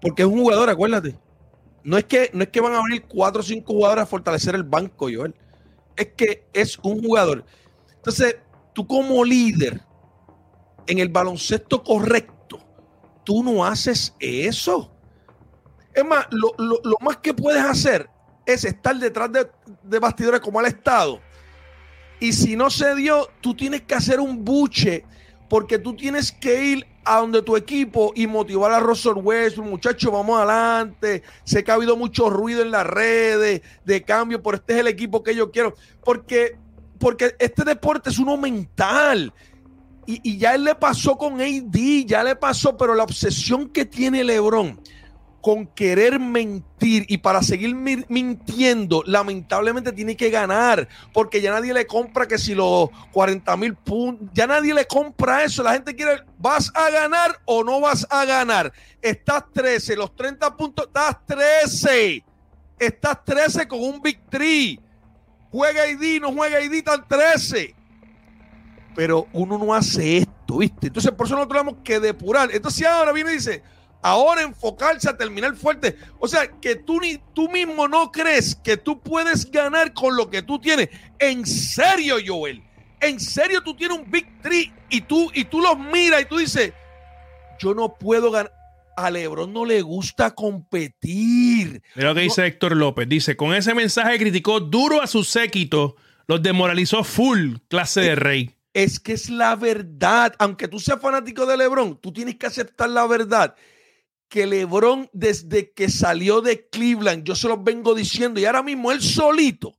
Porque es un jugador, acuérdate. No es que, no es que van a venir cuatro o cinco jugadores a fortalecer el banco, Joel. Es que es un jugador. Entonces, tú como líder en el baloncesto correcto, tú no haces eso. Es más, lo, lo- más que puedes hacer es estar detrás de, de bastidores como el Estado. Y si no se dio, tú tienes que hacer un buche porque tú tienes que ir a donde tu equipo y motivar a Russell Westbrook, muchachos, vamos adelante. Sé que ha habido mucho ruido en las redes de cambio, pero este es el equipo que yo quiero. Porque, porque este deporte es uno mental. Y, ya él le pasó con AD, ya le pasó, pero la obsesión que tiene LeBron con querer mentir y para seguir mi- mintiendo, lamentablemente tiene que ganar, porque ya nadie le compra que si los 40 mil puntos, ya nadie le compra eso, la gente quiere, ¿vas a ganar o no vas a ganar? Estás 13, los 30 puntos, estás 13, estás 13 con un Big 3, juega ID, no juega ID, están 13. Pero uno no hace esto, ¿viste? Entonces por eso nosotros tenemos que depurar. Entonces ahora viene y dice, ahora enfocarse a terminar fuerte. O sea, que tú ni tú mismo no crees que tú puedes ganar con lo que tú tienes. En serio, Joel. En serio, tú tienes un Big Three y tú, y tú los miras y tú dices, yo no puedo ganar. A Lebron no le gusta competir. Mira lo que dice Héctor López. Dice, con ese mensaje criticó duro a su séquito, los demoralizó full, clase de rey. Es que es la verdad. Aunque tú seas fanático de LeBron, tú tienes que aceptar la verdad. Que LeBron, desde que salió de Cleveland, yo se los vengo diciendo, y ahora mismo él solito,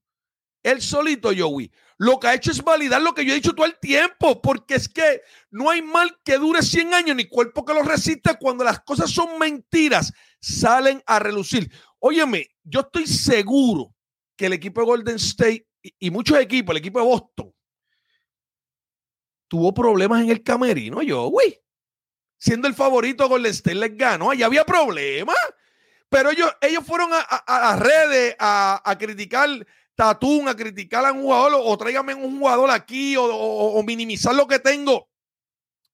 él solito, Joey, lo que ha hecho es validar lo que yo he dicho todo el tiempo, porque es que no hay mal que dure 100 años ni cuerpo que lo resista cuando las cosas son mentiras, salen a relucir. Óyeme, yo estoy seguro que el equipo de Golden State y, y muchos equipos, el equipo de Boston, tuvo problemas en el camerino, yo, güey. Siendo el favorito Golden State les ganó, allá había problemas. Pero ellos, ellos fueron a, a- las redes a, a criticar Tatún, a criticar a un jugador, o, o tráigame un jugador aquí, o, minimizar lo que tengo.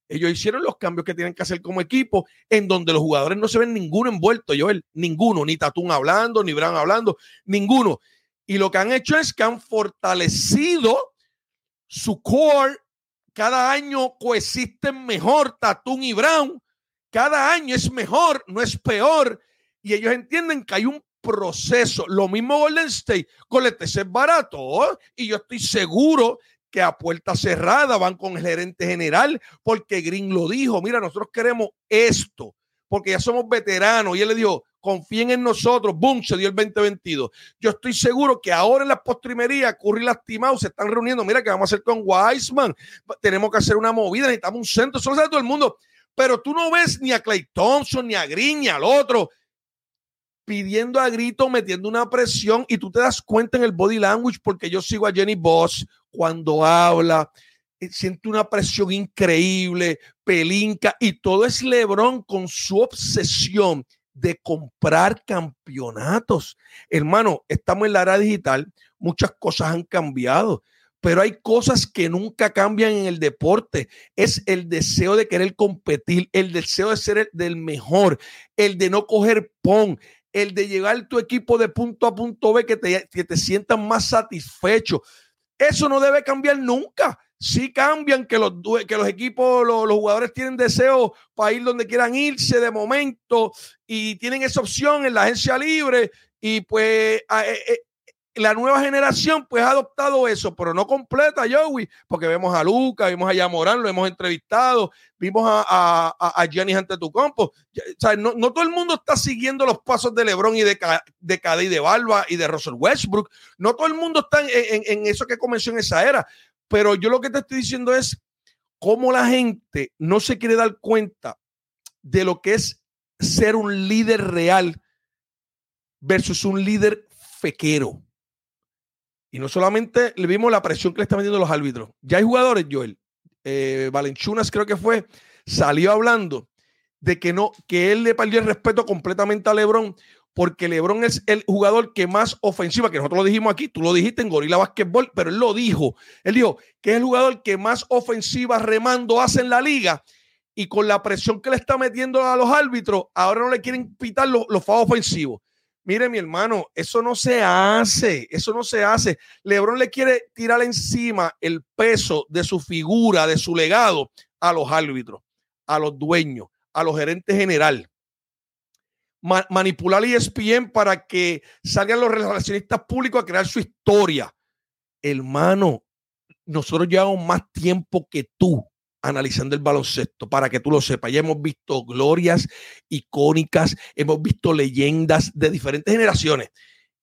Ellos hicieron los cambios que tienen que hacer como equipo, en donde los jugadores no se ven ninguno envuelto, Joel, ninguno, ni Tatún hablando, ni Brown hablando, ninguno. Y lo que han hecho es que han fortalecido su core cada año coexisten mejor Tatum y Brown. Cada año es mejor, no es peor. Y ellos entienden que hay un proceso. Lo mismo Golden State. Golden State es barato. Y yo estoy seguro que a puerta cerrada van con el gerente general porque Green lo dijo. Mira, nosotros queremos esto porque ya somos veteranos. Y él le dijo, confíen en nosotros. Boom, se dio el 2022. Yo estoy seguro que ahora en la postrimería, Curry lastimado, se están reuniendo. Mira, ¿qué vamos a hacer con Wiseman? Tenemos que hacer una movida, necesitamos un centro. Eso lo sabe todo el mundo. Pero tú no ves ni a Clay Thompson, ni a Green, ni al otro pidiendo a grito, metiendo una presión y tú te das cuenta en el body language porque yo sigo a Jenny Boss cuando habla, eh, siente una presión increíble, pelinca y todo es Lebron con su obsesión de comprar campeonatos. Hermano, estamos en la era digital, muchas cosas han cambiado, pero hay cosas que nunca cambian en el deporte. Es el deseo de querer competir, el deseo de ser el del mejor, el de no coger pon, el de llevar tu equipo de punto a punto B, que te, que te sientan más satisfecho. Eso no debe cambiar nunca sí cambian, que los, que los equipos, los, jugadores tienen deseo para ir donde quieran irse de momento y tienen esa opción en la agencia libre y pues eh, eh, la nueva generación pues ha adoptado eso, pero no completa, Joey, porque vemos a Luca, vimos a Yamorán, lo hemos entrevistado, vimos a, a, Giannis ante tu compo. O sea, no, no, todo el mundo está siguiendo los pasos de LeBron y de, de de Barba y de Russell Westbrook. No todo el mundo está en, en, en eso que comenzó en esa era. Pero yo lo que te estoy diciendo es cómo la gente no se quiere dar cuenta de lo que es ser un líder real versus un líder fequero. Y no solamente le vimos la presión que le están metiendo los árbitros. Ya hay jugadores, Joel. Eh, Valenchunas creo que fue, salió hablando de que no, que él le perdió el respeto completamente a Lebron porque LeBron es el jugador que más ofensiva, que nosotros lo dijimos aquí, tú lo dijiste en Gorila Basketball, pero él lo dijo. Él dijo que es el jugador que más ofensiva remando hace en la liga y con la presión que le está metiendo a los árbitros, ahora no le quieren pitar los, los ofensivos. Mire, mi hermano, eso no se hace, eso no se hace. LeBron le quiere tirar encima el peso de su figura, de su legado a los árbitros, a los dueños, a los gerentes generales ma manipular ESPN para que salgan los relacionistas públicos a crear su historia. Hermano, nosotros llevamos más tiempo que tú analizando el baloncesto, para que tú lo sepas. Ya hemos visto glorias icónicas, hemos visto leyendas de diferentes generaciones.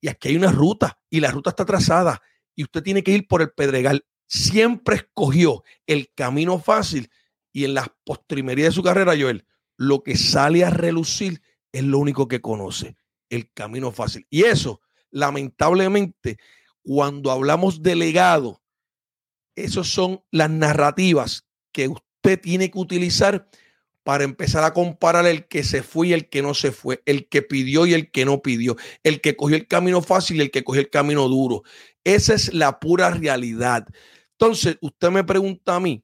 Y aquí hay una ruta y la ruta está trazada y usted tiene que ir por el Pedregal. Siempre escogió el camino fácil y en las postrimerías de su carrera, Joel, lo que sale a relucir es lo único que conoce, el camino fácil. Y eso, lamentablemente, cuando hablamos de legado, esas son las narrativas que usted tiene que utilizar para empezar a comparar el que se fue y el que no se fue, el que pidió y el que no pidió, el que cogió el camino fácil y el que cogió el camino duro. Esa es la pura realidad. Entonces, usted me pregunta a mí,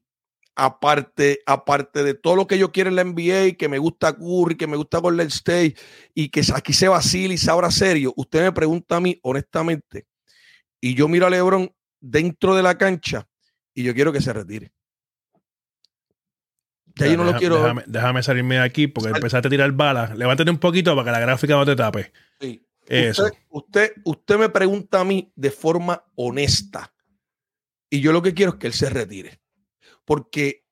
aparte, aparte de todo lo que yo quiero en la NBA, que me gusta Curry, que me gusta Golden State y que aquí se vacila y se abra serio, usted me pregunta a mí honestamente y yo miro a LeBron dentro de la cancha y yo quiero que se retire. Ya, yo no lo quiero. Déjame, salirme de aquí porque empezaste a tirar balas. Levántate un poquito para que la gráfica no te tape. Sí. Eso. usted, usted me pregunta a mí de forma honesta. Y yo lo que quiero es que él se retire porque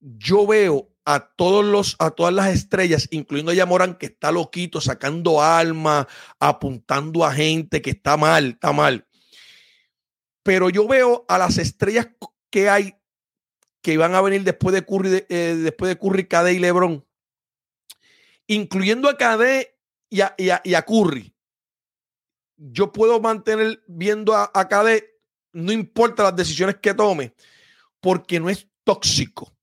yo veo a todos los, a todas las estrellas, incluyendo a Yamorán, que está loquito, sacando alma, apuntando a gente que está mal, está mal. Pero yo veo a las estrellas que hay que van a venir después de Curry, eh, después de Curry, Cade y LeBron, incluyendo a Cade y a, Curry. Yo puedo mantener viendo a, a Cade, no importa las decisiones que tome, porque no es tóxico.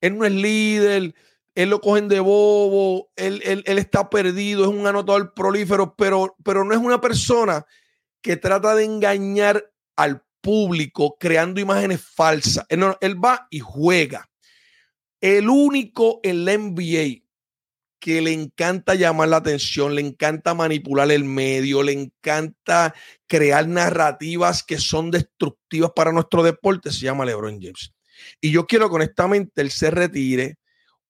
Él no es líder, él lo cogen de bobo, él, está perdido, es un anotador prolífero, pero, pero no es una persona que trata de engañar al público creando imágenes falsas. Él, él va y juega. El único en la NBA que le encanta llamar la atención, le encanta manipular el medio, le encanta crear narrativas que son destructivas para nuestro deporte, se llama LeBron James. Y yo quiero que honestamente él se retire,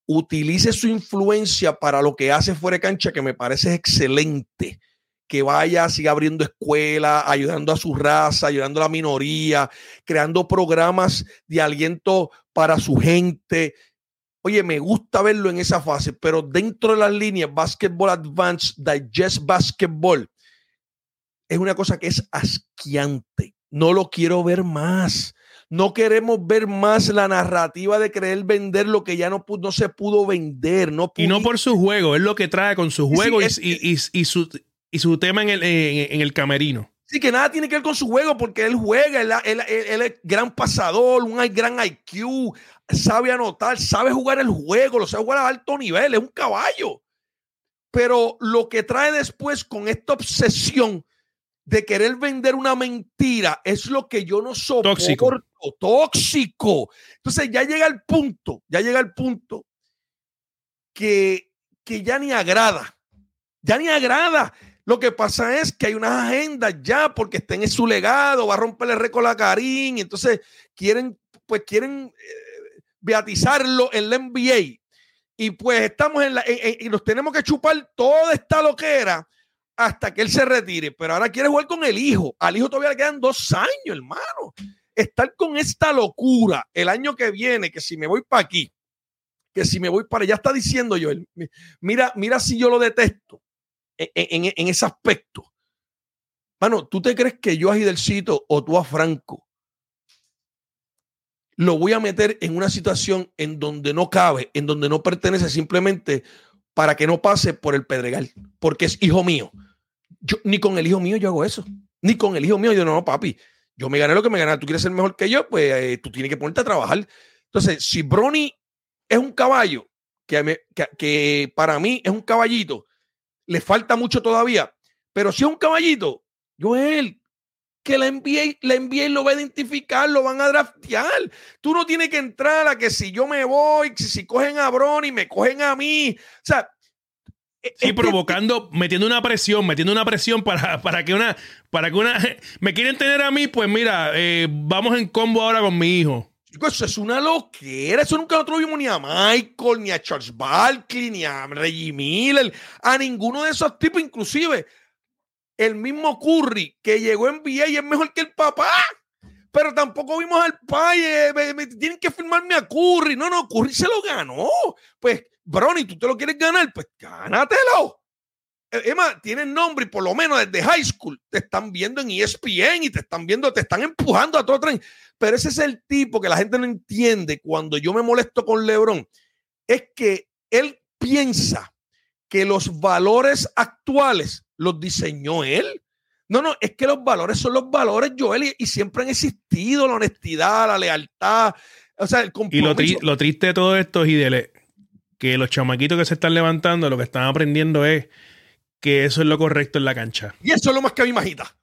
utilice su influencia para lo que hace fuera de cancha, que me parece excelente. Que vaya, siga abriendo escuelas, ayudando a su raza, ayudando a la minoría, creando programas de aliento para su gente, Oye, me gusta verlo en esa fase, pero dentro de las líneas Basketball Advanced, Digest Basketball, es una cosa que es asquiante. No lo quiero ver más. No queremos ver más la narrativa de creer vender lo que ya no, no se pudo vender. No y no por su juego, es lo que trae con su juego y, y, su, y, su, tema en el, en, el camerino. Sí, que nada tiene que ver con su juego porque él juega, él, él es gran pasador, un gran IQ, sabe anotar, sabe jugar el juego, lo sabe jugar a alto nivel, es un caballo. Pero lo que trae después con esta obsesión de querer vender una mentira es lo que yo no soporto. Tóxico. Tóxico. Entonces ya llega el punto, ya llega el punto que, que ya ni agrada. Ya ni agrada. Lo que pasa es que hay unas agendas ya porque estén en su legado, va a romperle récord a Karim, entonces quieren, pues quieren eh, beatizarlo en la NBA. Y pues estamos en la. y nos tenemos que chupar toda esta loquera hasta que él se retire. Pero ahora quiere jugar con el hijo. Al hijo todavía le quedan dos años, hermano. Estar con esta locura el año que viene, que si me voy para aquí, que si me voy para allá, está diciendo yo, mira, mira si yo lo detesto en, en, ese aspecto. Mano, ¿tú te crees que yo a Gidelcito o tú a Franco lo voy a meter en una situación en donde no cabe, en donde no pertenece simplemente para que no pase por el pedregal, porque es hijo mío. Yo, ni con el hijo mío yo hago eso, ni con el hijo mío yo no, no, papi, yo me gané lo que me gané, tú quieres ser mejor que yo, pues eh, tú tienes que ponerte a trabajar. Entonces, si Brony es un caballo, que, que para mí es un caballito, le falta mucho todavía, pero si es un caballito, yo él, que la NBA, la NBA lo va a identificar, lo van a draftear. Tú no tienes que entrar a que si yo me voy, si, si cogen a Bron y me cogen a mí. O sea, Sí, provocando, metiendo una presión, metiendo una presión para, para que una, para que una, me quieren tener a mí, pues mira, eh, vamos en combo ahora con mi hijo. Eso es una loquera. Eso nunca lo vimos ni a Michael, ni a Charles Barkley, ni a Reggie Miller, a ninguno de esos tipos, inclusive el mismo Curry que llegó en NBA y es mejor que el papá. Pero tampoco vimos al paye. tienen que firmarme a Curry. No, no, Curry se lo ganó. Pues, Brony, tú te lo quieres ganar, pues gánatelo. Emma, tienen nombre y por lo menos desde high school te están viendo en ESPN y te están viendo, te están empujando a todo tren. Pero ese es el tipo que la gente no entiende cuando yo me molesto con LeBron. Es que él piensa que los valores actuales los diseñó él. No, no, es que los valores son los valores, Joel, y, siempre han existido la honestidad, la lealtad, o sea, el compromiso. Y lo, triste de todo esto, Gidele, que los chamaquitos que se están levantando, lo que están aprendiendo es que eso es lo correcto en la cancha. Y eso es lo más que a mí majita.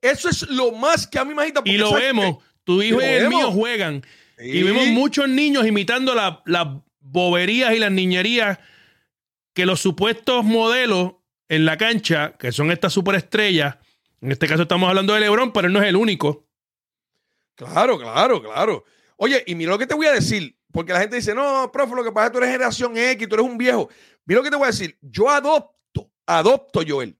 Eso es lo más que a mí majita. Y lo vemos. Tu hijo y, el mío juegan. Y vemos muchos niños imitando las boberías y las niñerías que los supuestos modelos en la cancha, que son estas superestrellas, en este caso estamos hablando de LeBron, pero él no es el único. Claro, claro, claro. Oye, y mira lo que te voy a decir, porque la gente dice, no, profe, lo que pasa es que tú eres generación X, tú eres un viejo. Mira lo que te voy a decir, yo adopto, adopto, Joel,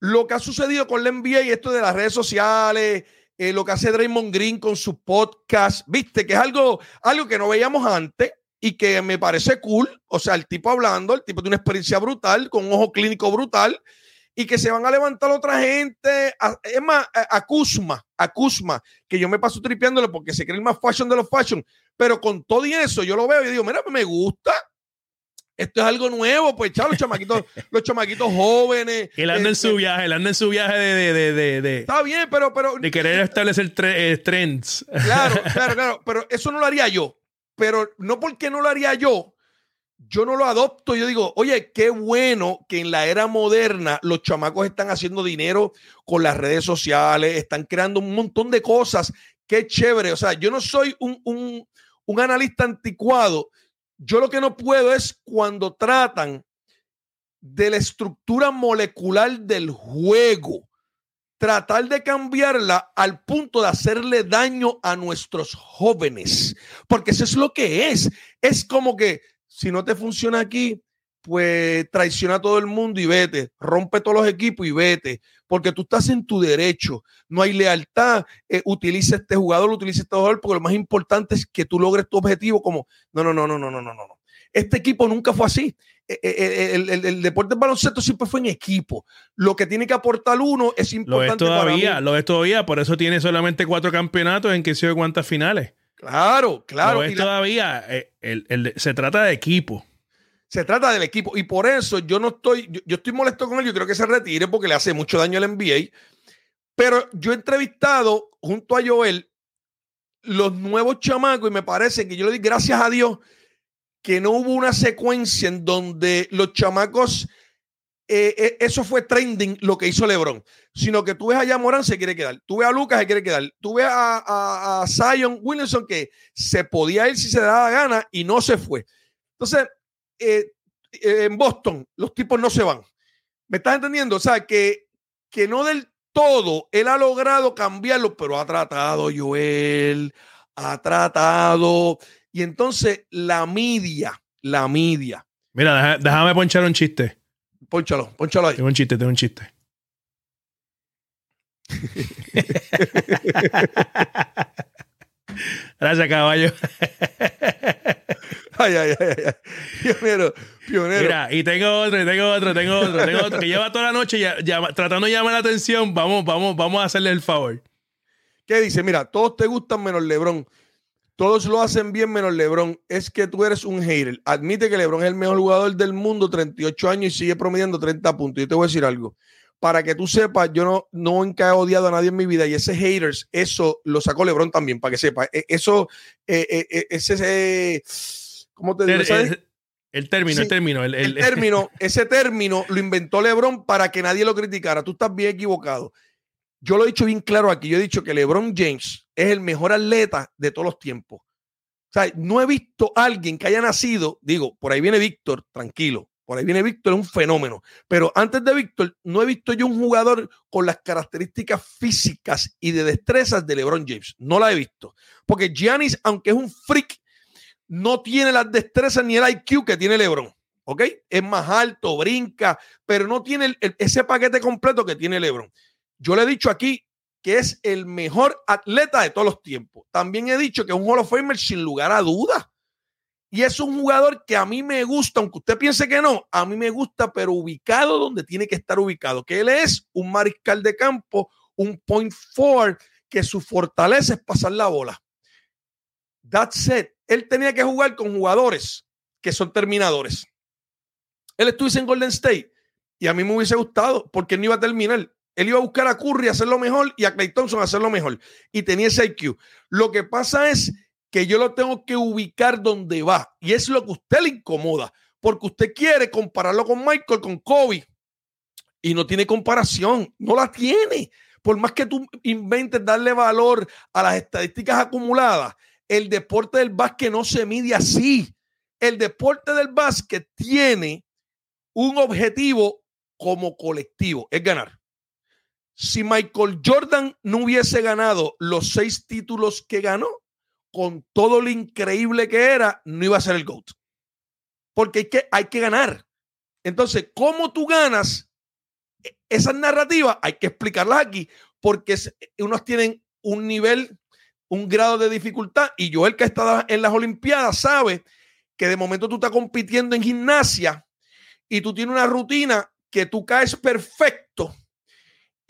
lo que ha sucedido con la NBA y esto de las redes sociales, eh, lo que hace Draymond Green con su podcast, viste, que es algo, algo que no veíamos antes y que me parece cool. O sea, el tipo hablando, el tipo tiene una experiencia brutal, con un ojo clínico brutal, y que se van a levantar otra gente. es más, a, Kuzma, a Kuzma, que yo me paso tripeándole porque se cree el más fashion de los fashion, pero con todo y eso, yo lo veo y digo, mira, me gusta. Esto es algo nuevo, pues chao, los chamaquitos, los chamaquitos jóvenes. Él anda en su este viaje, él anda en su viaje de, de, de, de, Está bien, pero, pero. De querer establecer eh, trends. Claro, claro, claro. Pero eso no lo haría yo pero no porque no lo haría yo, yo no lo adopto. Yo digo, oye, qué bueno que en la era moderna los chamacos están haciendo dinero con las redes sociales, están creando un montón de cosas. Qué chévere. O sea, yo no soy un, un, un analista anticuado. Yo lo que no puedo es cuando tratan de la estructura molecular del juego, tratar de cambiarla al punto de hacerle daño a nuestros jóvenes, porque eso es lo que es. Es como que si no te funciona aquí, pues traiciona a todo el mundo y vete, rompe todos los equipos y vete, porque tú estás en tu derecho, no hay lealtad, eh, utiliza este jugador, utiliza este jugador, porque lo más importante es que tú logres tu objetivo como, no, no, no, no, no, no, no, no. Este equipo nunca fue así. Eh, eh, el, el, el, deporte del baloncesto siempre fue en equipo. Lo que tiene que aportar uno es importante. Lo es todavía, lo es todavía, por eso tiene solamente cuatro campeonatos en que se cuántas finales. Claro, claro. Es todavía, se trata de equipo. Se trata del equipo. Y por eso yo no estoy, yo, estoy molesto con él. Yo creo que se retire porque le hace mucho daño al NBA. Pero yo he entrevistado junto a Joel los nuevos chamacos y me parece que yo le di gracias a Dios que no hubo una secuencia en donde los chamacos, eh, eh, eso fue trending lo que hizo LeBron, sino que tú ves a Yamorán se quiere quedar, tú ves a Lucas se quiere quedar, tú ves a, Zion Williamson que se podía ir si se daba gana y no se fue. Entonces, eh, en Boston los tipos no se van. ¿Me estás entendiendo? O sea, que, que no del todo él ha logrado cambiarlo, pero ha tratado Joel, ha tratado. Y entonces la media, la media. Mira, déjame ponchar un chiste. Ponchalo, ponchalo ahí. Tengo un chiste, tengo un chiste. Gracias, caballo. Ay, ay, ay, ay. Pionero, pionero. Mira, y tengo otro, y tengo otro, tengo otro, tengo otro que lleva toda la noche ya, tratando de llamar la atención. Vamos, vamos, vamos a hacerle el favor. ¿Qué dice? Mira, todos te gustan menos LeBron. Todos lo hacen bien menos LeBron. Es que tú eres un hater. Admite que LeBron es el mejor jugador del mundo, 38 años y sigue promediando 30 puntos. Yo te voy a decir algo. Para que tú sepas, yo no, nunca he odiado a nadie en mi vida y ese haters, eso lo sacó LeBron también, para que sepas. E, eso, eh, eh, eh, ese, ¿cómo te digo? El, término, el término. El, el término, ese término lo inventó LeBron para que nadie lo criticara. Tú estás bien equivocado. Yo lo he dicho bien claro aquí. Yo he dicho que LeBron James es el mejor atleta de todos los tiempos. O sea, no he visto a alguien que haya nacido, digo, por ahí viene Víctor, tranquilo, por ahí viene Víctor, es un fenómeno. Pero antes de Víctor, no he visto yo un jugador con las características físicas y de destrezas de LeBron James. No la he visto. Porque Giannis, aunque es un freak, no tiene las destrezas ni el IQ que tiene LeBron. ¿Ok? Es más alto, brinca, pero no tiene ese paquete completo que tiene LeBron. Yo le he dicho aquí que es el mejor atleta de todos los tiempos. También he dicho que es un Hall of Famer sin lugar a dudas. Y es un jugador que a mí me gusta, aunque usted piense que no, a mí me gusta, pero ubicado donde tiene que estar ubicado. Que él es un mariscal de campo, un point forward, que su fortaleza es pasar la bola. That's it. Él tenía que jugar con jugadores que son terminadores. Él estuvo en Golden State y a mí me hubiese gustado porque no iba a terminar. Él iba a buscar a Curry a hacerlo mejor y a Clay Thompson a hacerlo mejor. Y tenía ese IQ. Lo que pasa es que yo lo tengo que ubicar donde va. Y es lo que a usted le incomoda. Porque usted quiere compararlo con Michael, con Kobe. Y no tiene comparación. No la tiene. Por más que tú inventes darle valor a las estadísticas acumuladas, el deporte del básquet no se mide así. El deporte del básquet tiene un objetivo como colectivo, es ganar si Michael Jordan no hubiese ganado los seis títulos que ganó, con todo lo increíble que era, no iba a ser el GOAT. Porque hay que, hay que ganar. Entonces, ¿cómo tú ganas e, esas narrativas? Hay que explicarlas aquí, porque unos tienen un nivel, un grado de dificultad, y yo el que está en las Olimpiadas sabe que de momento tú estás compitiendo en gimnasia y tú tienes una rutina que tú caes perfecto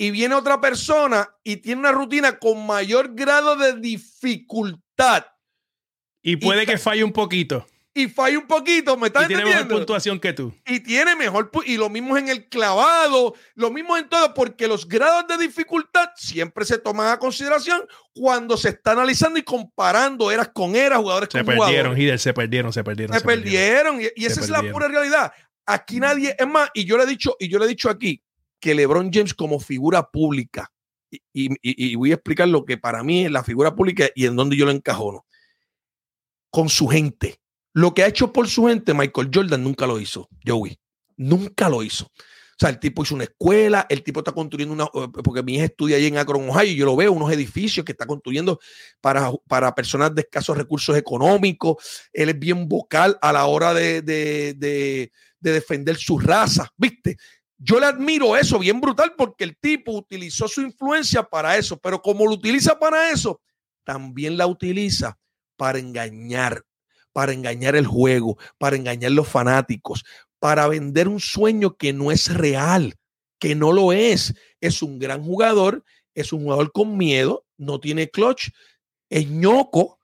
y viene otra persona y tiene una rutina con mayor grado de dificultad. Y puede que falle un poquito. Y falle un poquito, ¿me estás y tiene mejor puntuación que tú. Y tiene mejor, y lo mismo en el clavado, lo mismo en todo, porque los grados de dificultad siempre se toman a consideración cuando se está analizando y comparando eras con eras, jugadores se con perdieron, jugadores. se perdieron, se perdieron. Se, perdieron, y, esa es la pura realidad. Aquí nadie, es más, y yo le he dicho, y yo le he dicho aquí, que LeBron James como figura pública, y, voy a explicar lo que para mí es la figura pública y en donde yo lo encajono, con su gente, Lo que ha hecho por su gente, Michael Jordan nunca lo hizo, Joey. Nunca lo hizo. O sea, el tipo hizo una escuela, el tipo está construyendo una, eh, porque mi hija estudia ahí en Akron, Ohio, y yo lo veo, unos edificios que está construyendo para, para personas de escasos recursos económicos. Él es bien vocal a la hora de, de, de defender su raza, ¿viste? Yo le admiro eso, bien brutal, porque el tipo utilizó su influencia para eso, pero como lo utiliza para eso, también la utiliza para engañar, para engañar el juego, para engañar los fanáticos, para vender un sueño que no es real, que no lo es. Es un gran jugador, es un jugador con miedo, no tiene clutch, es ñoco.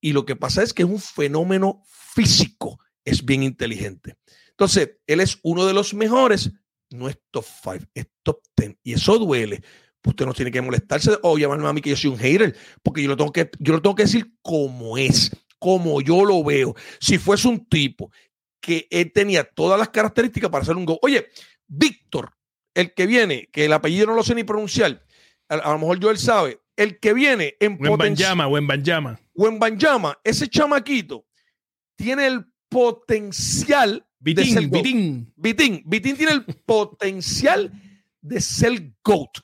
Y lo que pasa es que es un fenómeno físico, es bien inteligente. Entonces, él es uno de los mejores, no es top 5, es top 10. Y eso duele. Usted no tiene que molestarse o llamarme a mí que yo soy un hater, porque yo lo tengo que, yo lo tengo que decir como es, como yo lo veo. Si fuese un tipo que él tenía todas las características para hacer un go. Oye, Víctor, el que viene, que el apellido no lo sé ni pronunciar, a, a lo mejor yo él sabe, el que viene en Wembanjama, Wembanjama. Wembanjama, ese chamaquito tiene el potencial Vitín. Vitín. Vitín, Vitín tiene el potencial de ser GOAT.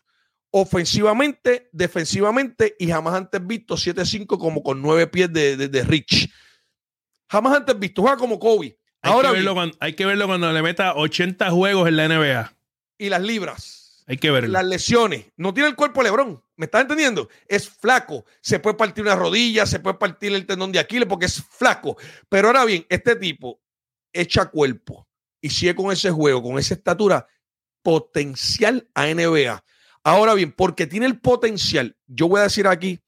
Ofensivamente, defensivamente y jamás antes visto 7-5 como con 9 pies de, de- de Rich. Jamás antes visto. Juega como Kobe. Hay, Ahora que verlo cuando, hay que verlo cuando le meta 80 juegos en la NBA. y las libras. Hay que verlo. las lesiones. No tiene el cuerpo de Lebron. ¿Me estás entendiendo? Es flaco. Se puede partir una rodilla, se puede partir el tendón de Aquiles porque es flaco. Pero ahora bien, este tipo echa cuerpo y sigue con ese juego, con esa estatura, potencial a NBA. Ahora bien, porque tiene el potencial, yo voy a decir aquí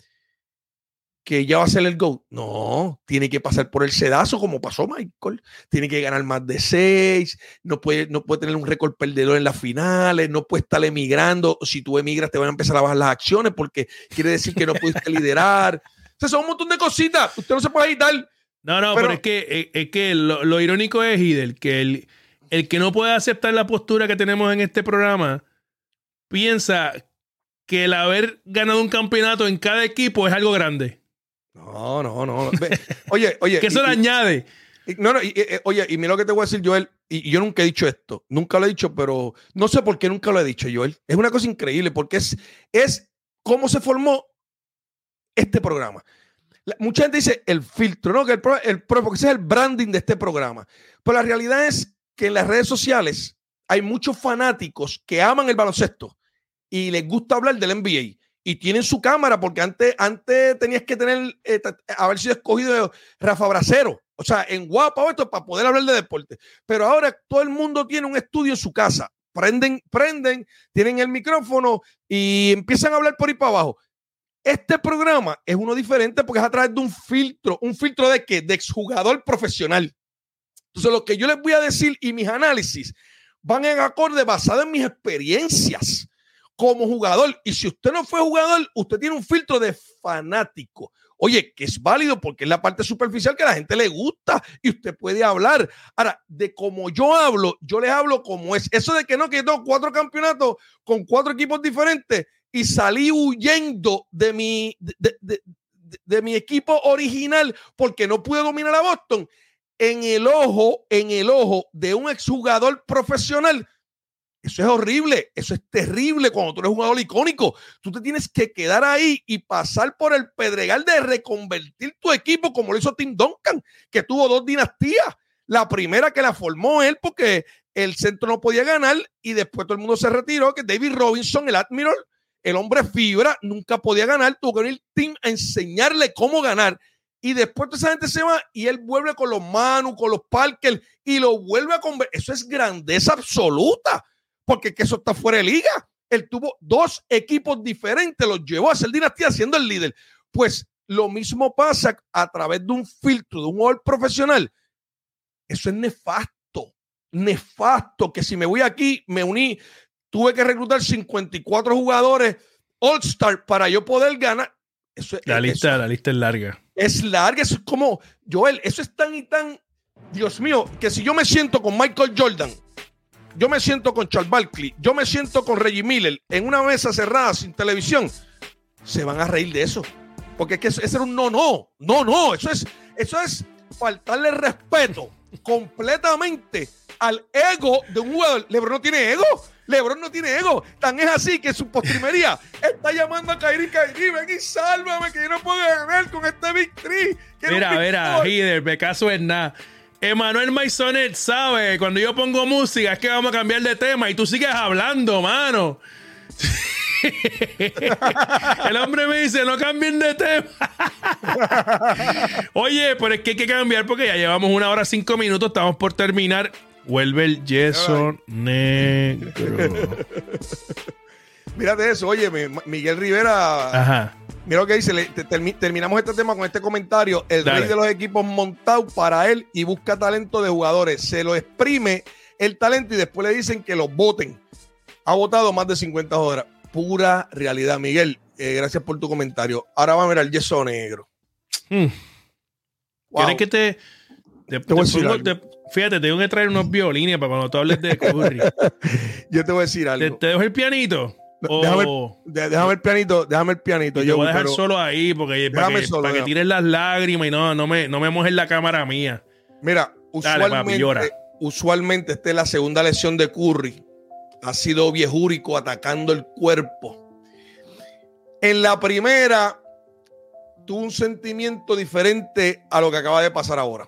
que ya va a ser el GOAT. No, tiene que pasar por el sedazo como pasó Michael. Tiene que ganar más de seis. No puede, no puede tener un récord perdedor en las finales. No puede estar emigrando. Si tú emigras, te van a empezar a bajar las acciones porque quiere decir que no pudiste liderar. O sea, son un montón de cositas. Usted no se puede editar. No, no, Pero- pero, es que, es, es que lo, lo irónico es, Hidel, que el, el que no puede aceptar la postura que tenemos en este programa piensa que el haber ganado un campeonato en cada equipo es algo grande. No, no, no. Oye, oye. Que eso y- le añade. y- no, no, y- y- oye, y mira lo que te voy a decir, Joel. Y, y yo nunca he dicho esto. Nunca lo he dicho, pero no sé por qué nunca lo he dicho, Joel. Es una cosa increíble porque es, es cómo se formó este programa. Mucha gente dice el filtro, ¿no? Que el, el porque ese es el branding de este programa. Pero la realidad es que en las redes sociales hay muchos fanáticos que aman el baloncesto y les gusta hablar del NBA y tienen su cámara porque antes, antes tenías que tener, eh, haber sido escogido Rafa Bracero, o sea, en guapa o esto para poder hablar de deporte. Pero ahora todo el mundo tiene un estudio en su casa. Prenden, prenden, tienen el micrófono y empiezan a hablar por ahí para abajo. Este programa es uno diferente porque es a través de un filtro. ¿Un filtro de qué? De exjugador profesional. Entonces, lo que yo les voy a decir y mis análisis van en acorde basado en mis experiencias como jugador. Y si usted no fue jugador, usted tiene un filtro de fanático. Oye, que es válido porque es la parte superficial que a la gente le gusta y usted puede hablar. Ahora, de como yo hablo, yo les hablo como es. Eso de que no, que yo tengo cuatro campeonatos con cuatro equipos diferentes y salí huyendo de mi, de, de- de- mi equipo original porque no pude dominar a Boston. En el ojo, en el ojo de un exjugador profesional, eso es horrible, eso es terrible cuando tú eres un jugador icónico. Tú te tienes que quedar ahí y pasar por el pedregal de reconvertir tu equipo como lo hizo Tim Duncan, que tuvo dos dinastías. La primera que la formó él porque el centro no podía ganar y después todo el mundo se retiró, que David Robinson, el Admiral, el hombre fibra, nunca podía ganar, tuvo que venir Tim a enseñarle cómo ganar. Y después toda esa gente se va y él vuelve con los Manu, con los Parker y lo vuelve a convertir. Eso es grandeza absoluta porque que eso está fuera de liga. Él tuvo dos equipos diferentes, los llevó a ser dinastía siendo el líder. Pues lo mismo pasa a través de un filtro, de un jugador profesional. Eso es nefasto, nefasto, que si me voy aquí, me uní, tuve que reclutar 54 jugadores All-Star para yo poder ganar. Eso, es- La eso lista, la lista es larga. es larga, eso es como, Joel, eso es tan y tan, Dios mío, que si yo me siento con Michael Jordan, yo me siento con Charles Barkley, yo me siento con Reggie Miller en una mesa cerrada sin televisión, se van a reír de eso. Porque es que eso era un no, no, no, no, eso es, eso es faltarle respeto completamente al ego de un jugador. LeBron no tiene ego. LeBron no tiene ego. Tan es así que su postrimería está llamando a Kairi Kairi. Ven y sálvame que yo no puedo ganar con este Big Three. Mira, mira, Hider, me caso en nada. Emanuel Maisonet sabe, cuando yo pongo música es que vamos a cambiar de tema y tú sigues hablando, mano. El hombre me dice, no cambien de tema. Oye, pero es que hay que cambiar porque ya llevamos una hora cinco minutos, estamos por terminar. Vuelve el yeso negro. Mírate eso, oye, mi- Miguel Rivera, Ajá. mira lo que dice, le- te- termi- terminamos este tema con este comentario, el Dale. rey de los equipos montado para él y busca talento de jugadores, se lo exprime el talento y después le dicen que los voten. Ha votado más de 50 horas, pura realidad, Miguel, eh, gracias por tu comentario. Ahora va a ver el yeso negro. Hmm. Wow. ¿Quieres que te, te- Te voy a te decir pongo- algo. te- fíjate, tengo que traer unos violines para cuando tú hables de Curry. Yo te voy a decir ¿Te, algo. te dejo el pianito? O Déjame, el pianito, déjame el pianito. te yo, voy a dejar pero- solo ahí porque, para que, solo, para que déjame. tires las lágrimas y no, no me, no me mojes la cámara mía. Mira, Dale, papi, llora. usualmente, usualmente esta es la segunda lesión de Curry. Ha sido viejúrico atacando el cuerpo. En la primera tuvo un sentimiento diferente a lo que acaba de pasar ahora.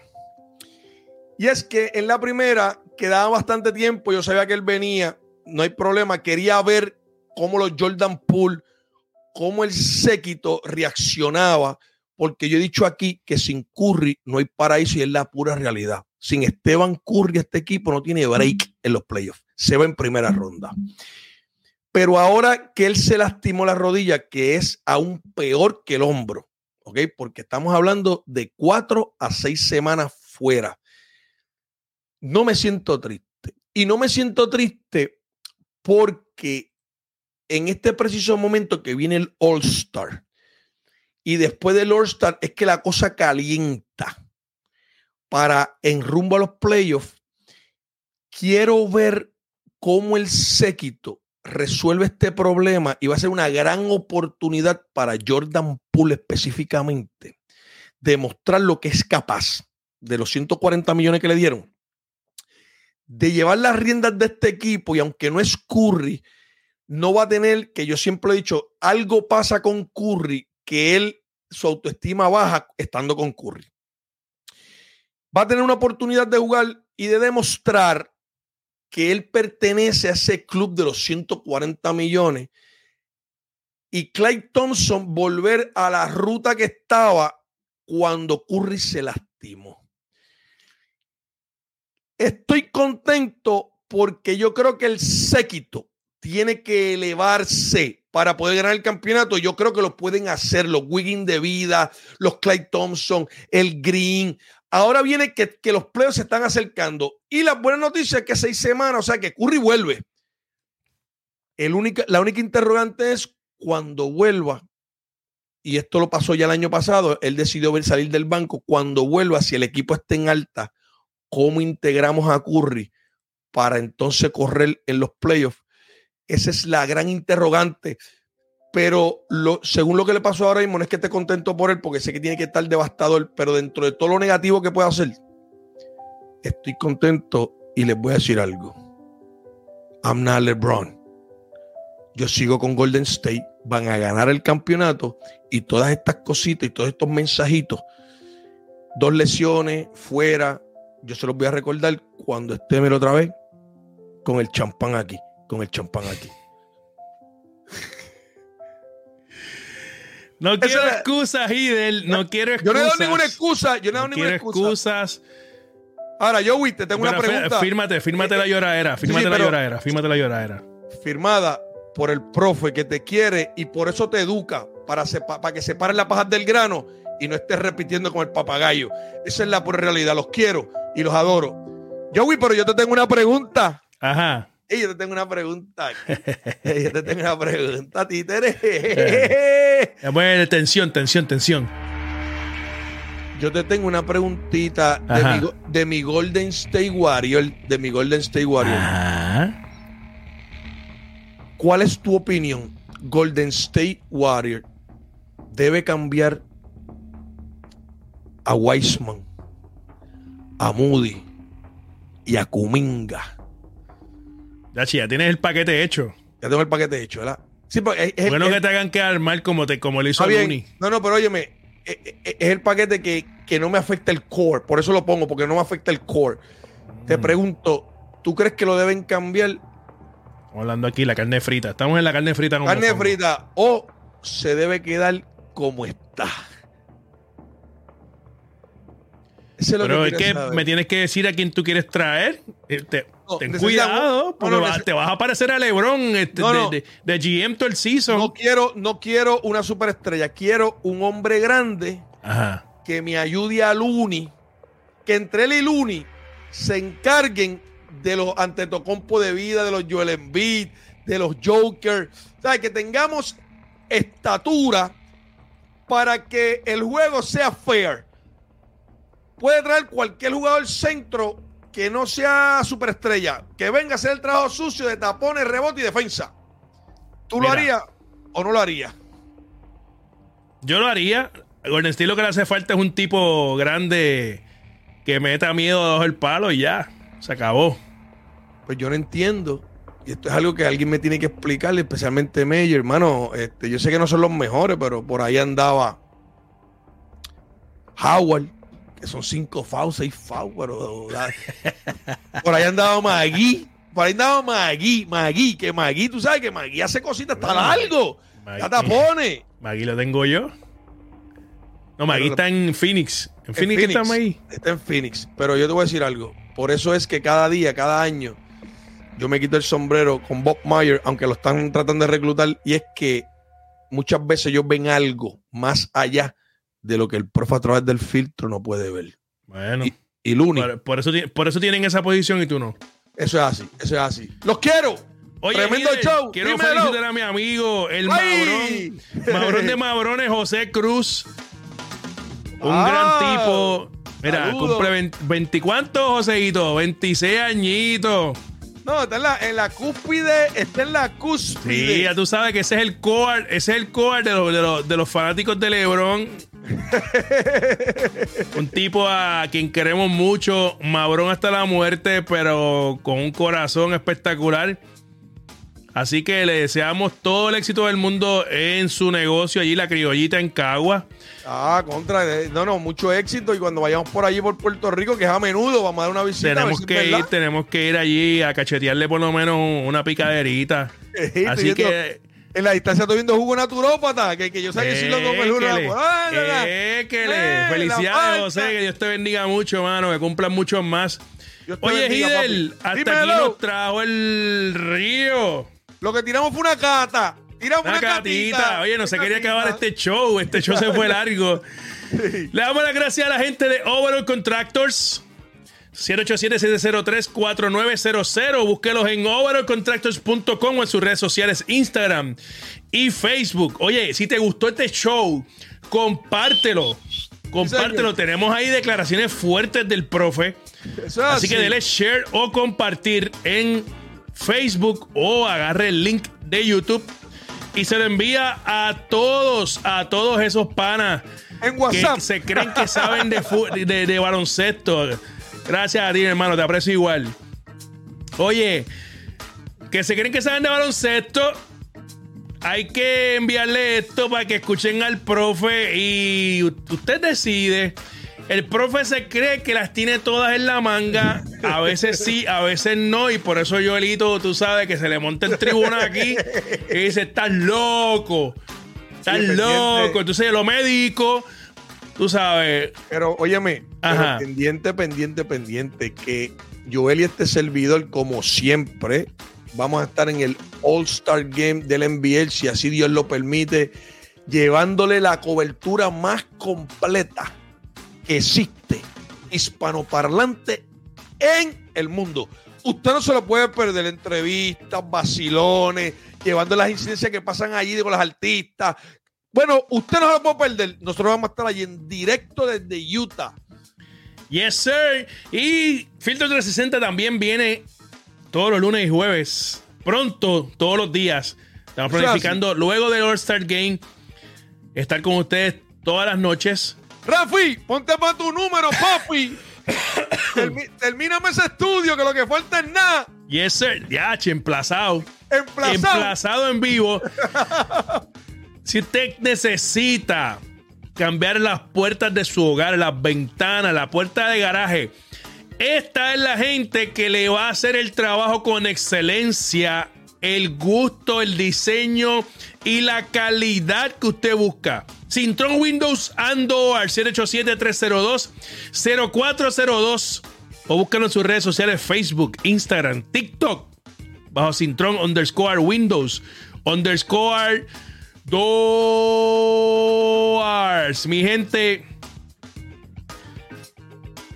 Y es que en la primera quedaba bastante tiempo, yo sabía que él venía, no hay problema, quería ver cómo los Jordan Poole, cómo el séquito reaccionaba, porque yo he dicho aquí que sin Curry no hay paraíso y es la pura realidad. Sin Esteban Curry este equipo no tiene break en los playoffs, se va en primera ronda. Pero ahora que él se lastimó la rodilla, que es aún peor que el hombro, ¿ok? Porque estamos hablando de cuatro a seis semanas fuera. No me siento triste. Y no me siento triste porque en este preciso momento que viene el All Star y después del All Star es que la cosa calienta para en rumbo a los playoffs. Quiero ver cómo el séquito resuelve este problema y va a ser una gran oportunidad para Jordan Poole específicamente demostrar lo que es capaz de los 140 millones que le dieron de llevar las riendas de este equipo y aunque no es Curry, no va a tener, que yo siempre he dicho, algo pasa con Curry que él, su autoestima baja estando con Curry. Va a tener una oportunidad de jugar y de demostrar que él pertenece a ese club de los 140 millones y Clay Thompson volver a la ruta que estaba cuando Curry se lastimó. Estoy contento porque yo creo que el séquito tiene que elevarse para poder ganar el campeonato. Yo creo que lo pueden hacer los Wiggins de vida, los Clay Thompson, el Green. Ahora viene que, los playoffs se están acercando. Y la buena noticia es que seis semanas, o sea que Curry vuelve. La única interrogante es cuando vuelva. Y esto lo pasó ya el año pasado. Él decidió salir del banco. Cuando vuelva, si el equipo está en alta, ¿cómo integramos a Curry para entonces correr en los playoffs? Esa es la gran interrogante. Pero según lo que le pasó ahora mismo, no es que esté contento por él, porque sé que tiene que estar devastador, pero dentro de todo lo negativo que pueda hacer, estoy contento y les voy a decir algo. I'm not LeBron. Yo sigo con Golden State, van a ganar el campeonato y todas estas cositas y todos estos mensajitos, dos lesiones fuera, yo se los voy a recordar cuando esté mira, otra vez con el champán aquí, con el champán aquí. No quiero excusas, Hidel. No quiero Yo excusas. no he dado ninguna excusa, yo no he dado No ninguna quiero excusa. excusas. Ahora, Joey, te tengo una Pero pregunta Fírmate, fírmate la lloradera. Sí, Fírmate sí, la lloradera. Fírmate la lloradera. firmada por el profe que te quiere y por eso te educa para, sepa- para que separes la paja del grano y no estés repitiendo con el papagayo. Esa es la pura realidad. Los quiero y los adoro. Joey, pero yo te tengo una pregunta. Ajá. Ey, yo te tengo una pregunta. Yo te tengo una pregunta, títere. Eh, Bueno, tensión, tensión, tensión. Yo te tengo una preguntita de mi, go- de mi Golden State Warrior. De mi Golden State Warrior. Ajá. ¿Cuál es tu opinión? Golden State Warrior debe cambiar a Weissman a Moody y a Kuminga. Ya, ya tienes el paquete hecho. Ya tengo el paquete hecho, ¿verdad? Sí, pero es, es- Bueno es- que te hagan quedar mal como, te, como le hizo bien. Looney. No, no, pero óyeme, es, es- es el paquete que, que no me afecta el core. Por eso lo pongo, porque no me afecta el core. Te Mm. pregunto, ¿tú crees que lo deben cambiar Estamos hablando aquí la carne frita. Estamos en la carne frita como carne frita o se debe quedar como está? Eso es lo Pero es que saber. me tienes que decir a quién tú quieres traer. Eh, te- No, ten cuidado, porque no, te vas a parecer a LeBron este, de, no. de- de GM todo el season. No quiero, no quiero una superestrella, quiero un hombre grande Ajá. que me ayude a Looney, que entre él y Looney se encarguen de los antetocompos de vida, de los Joel Embiid, de los Joker, ¿sabes? Que tengamos estatura para que el juego sea fair. Puede traer cualquier jugador centro que no sea superestrella, que venga a hacer el trabajo sucio de tapones, rebote y defensa. ¿Tú lo harías o no lo harías? Yo lo haría. Con el estilo que le hace falta es un tipo grande que meta miedo debajo del palo y ya. Se acabó. Pues yo no entiendo. Y esto es algo que alguien me tiene que explicar, especialmente Meyer, hermano. Este, yo sé que no son los mejores, pero por ahí andaba Howard, que son cinco fouls, seis fouls, pero por ahí andaba Magui, por ahí andaba Magui, Magui, que Magui, tú sabes que Magui hace cositas hasta largo, ya tapones. Magui lo tengo yo. No, Magui está en Phoenix. En En Phoenix, está Magui. Está en Phoenix. Pero yo te voy a decir algo. Por eso es que cada día, cada año, yo me quito el sombrero con Bob Meyer, aunque lo están tratando de reclutar, y es que muchas veces ellos ven algo más allá de lo que el profe a través del filtro no puede ver. Bueno. Y, y Looney, Por, por eso, por eso tienen esa posición y tú no. eso es así, eso es así. ¡Los quiero! Oye, Tremendo líder, show, Quiero dímelo. felicitar a mi amigo, el ¡Ay! Mabrón. Mabrón de Mabrones, José Cruz. Un Ah, gran tipo. Mira, cumple 20, 20 ¿cuántos, Joseito? 26 añitos. No, está en la, en la cúspide, está en la cúspide. Sí, ya tú sabes que ese es el core, ese es el core de los, de los, de los fanáticos de LeBron. un tipo a quien queremos mucho, Mabrón hasta la muerte, pero con un corazón espectacular. Así que le deseamos todo el éxito del mundo en su negocio allí, la criollita en Cagua. Ah, contra. eh, No, no, mucho éxito. Y cuando vayamos por allí, por Puerto Rico, que es a menudo, vamos a dar una visita. Tenemos si que ir, tenemos que ir allí a cachetearle por lo menos una picaderita. Así que En la distancia estoy viendo jugo naturópata, que, que yo sé que sí lo tomo el jugo naturópata. Ah, équele. Felicidades. José. Que Dios te bendiga mucho, mano. Que cumplan muchos más. Oye, Hidel, hasta Dímelo. aquí nos trajo el río. Lo que tiramos fue una cata. Tiramos Una una, catita. catita. Oye, no se quería acabar este show. Este show se fue largo. Le damos las gracias a la gente de Overall Contractors. 787-703-4900. Búsquelos en overallcontractors.com o en sus redes sociales Instagram y Facebook. Oye, si te gustó este show, compártelo. Compártelo. Tenemos ahí declaraciones fuertes del profe. Así que dele share o compartir en Facebook o agarre el link de YouTube y se lo envía a todos, a todos esos panas En que se creen que saben de, de baloncesto. Gracias a ti, hermano, te aprecio igual. Oye, que se creen que saben de baloncesto. Hay que enviarle esto para que escuchen al profe y usted decide. El profe se cree que las tiene todas en la manga. A veces sí, a veces no. Y por eso Joelito, tú sabes, que se le monta el tribunal aquí y dice: Estás loco. Estás Sí, pendiente. loco. Entonces lo médico, tú sabes. Pero óyeme, pero pendiente, pendiente, pendiente, que Joel y este servidor, como siempre, vamos a estar en el All-Star Game del NBL, si así Dios lo permite, llevándole la cobertura más completa que existe, hispanoparlante en el mundo. Usted no se lo puede perder, entrevistas, vacilones, llevando las incidencias que pasan allí con los artistas. Bueno, usted no se lo puede perder. Nosotros vamos a estar allí en directo desde Utah. Yes, sir. Y Filtro 360 también viene todos los lunes y jueves. Pronto, todos los días. Estamos planificando luego del All-Star Game estar con ustedes todas las noches. Rafi, ponte para tu número, papi. Termi- termíname ese estudio, que lo que falta es nada. Yes, sir. Ya, emplazado. Emplazado. Emplazado en vivo. si usted necesita cambiar las puertas de su hogar, las ventanas, la puerta de garaje, esta es la gente que le va a hacer el trabajo con excelencia, el gusto, el diseño y la calidad que usted busca. Sintron Windows Ando al 787-302-0402 o búscalo en sus redes sociales Facebook, Instagram, TikTok bajo Sintron underscore Windows underscore doors. Mi gente,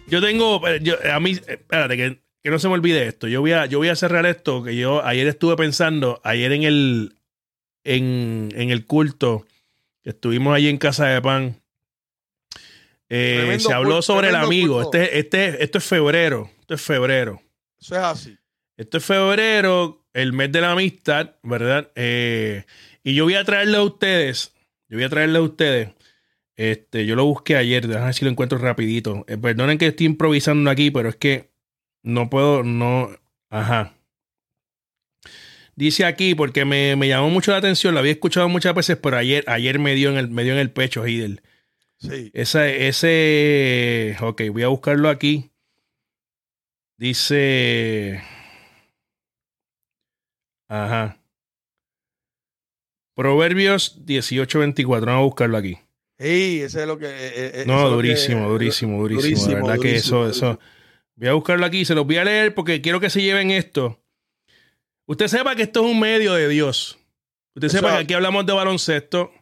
yo tengo, eh, yo, a mí, eh, espérate, que, que no se me olvide esto. Yo voy a, yo voy a cerrar esto, que yo ayer estuve pensando, ayer en el, en, en el culto, que estuvimos allí en Casa de Pan. eh, se habló culto, sobre el amigo. culto. Este, este, esto es febrero. Esto es febrero. Eso es así. Esto es febrero, el mes de la amistad, ¿verdad? Eh, y yo voy a traerle a ustedes, yo voy a traerle a ustedes, este, yo lo busqué ayer, déjame ver si lo encuentro rapidito. Eh, perdonen que estoy improvisando aquí, pero es que no puedo, no, ajá. Dice aquí, porque me, me llamó mucho la atención, lo había escuchado muchas veces, pero ayer, ayer me dio en el, me dio en el pecho, Hidel. Sí. Ese, ese, ok, voy a buscarlo aquí. Dice, ajá. Proverbios 18:24, vamos a buscarlo aquí. Sí, ese es lo que. eh, eh, No, lo durísimo, que- durísimo, durísimo. durísimo, La verdad que eso, durísimo, eso. Voy a buscarlo aquí, se los voy a leer porque quiero que se lleven esto. Usted sepa que esto es un medio de Dios. Usted sepa que aquí hablamos de baloncesto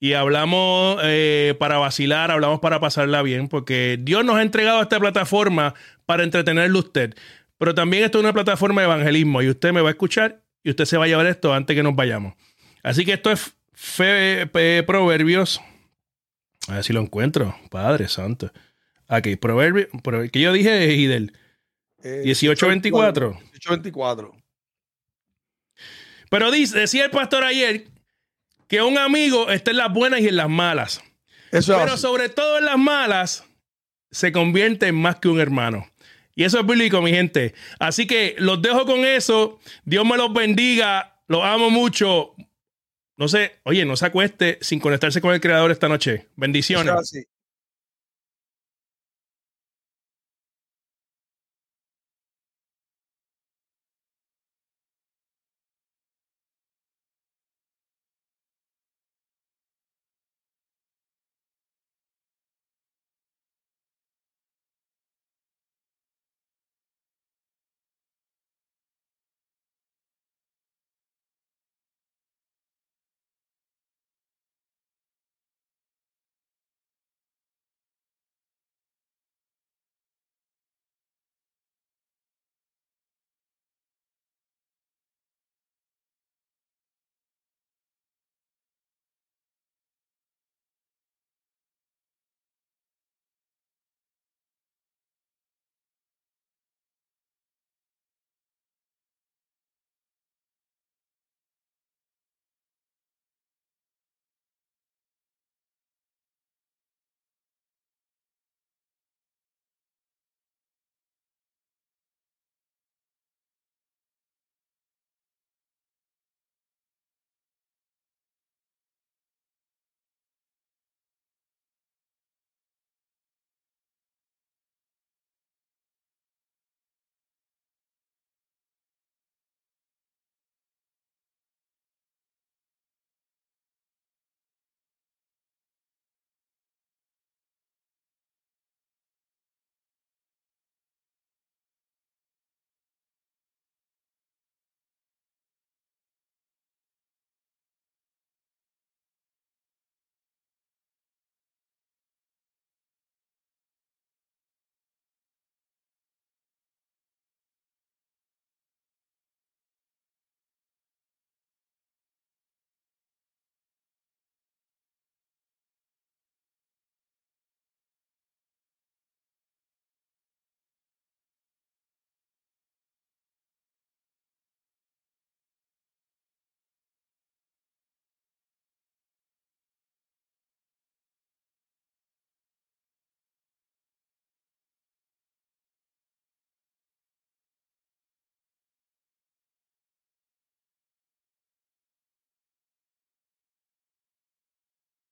y hablamos eh, para vacilar, hablamos para pasarla bien, porque Dios nos ha entregado esta plataforma para entretenerlo a usted. Pero también esto es una plataforma de evangelismo y usted me va a escuchar y usted se va a llevar esto antes que nos vayamos. Así que esto es fe, Proverbios. A ver si lo encuentro. Padre santo. Aquí, Proverbios. Pro- que yo dije, Hidel. Eh, 18:24. 18:24. Pero dice, decía el pastor ayer que un amigo está en las buenas y en las malas. Eso es Pero así. sobre todo en las malas, se convierte en más que un hermano. Y eso es bíblico, mi gente. Así que los dejo con eso. Dios me los bendiga. Los amo mucho. Sé, oye, no se acueste sin conectarse con el creador esta noche. Bendiciones.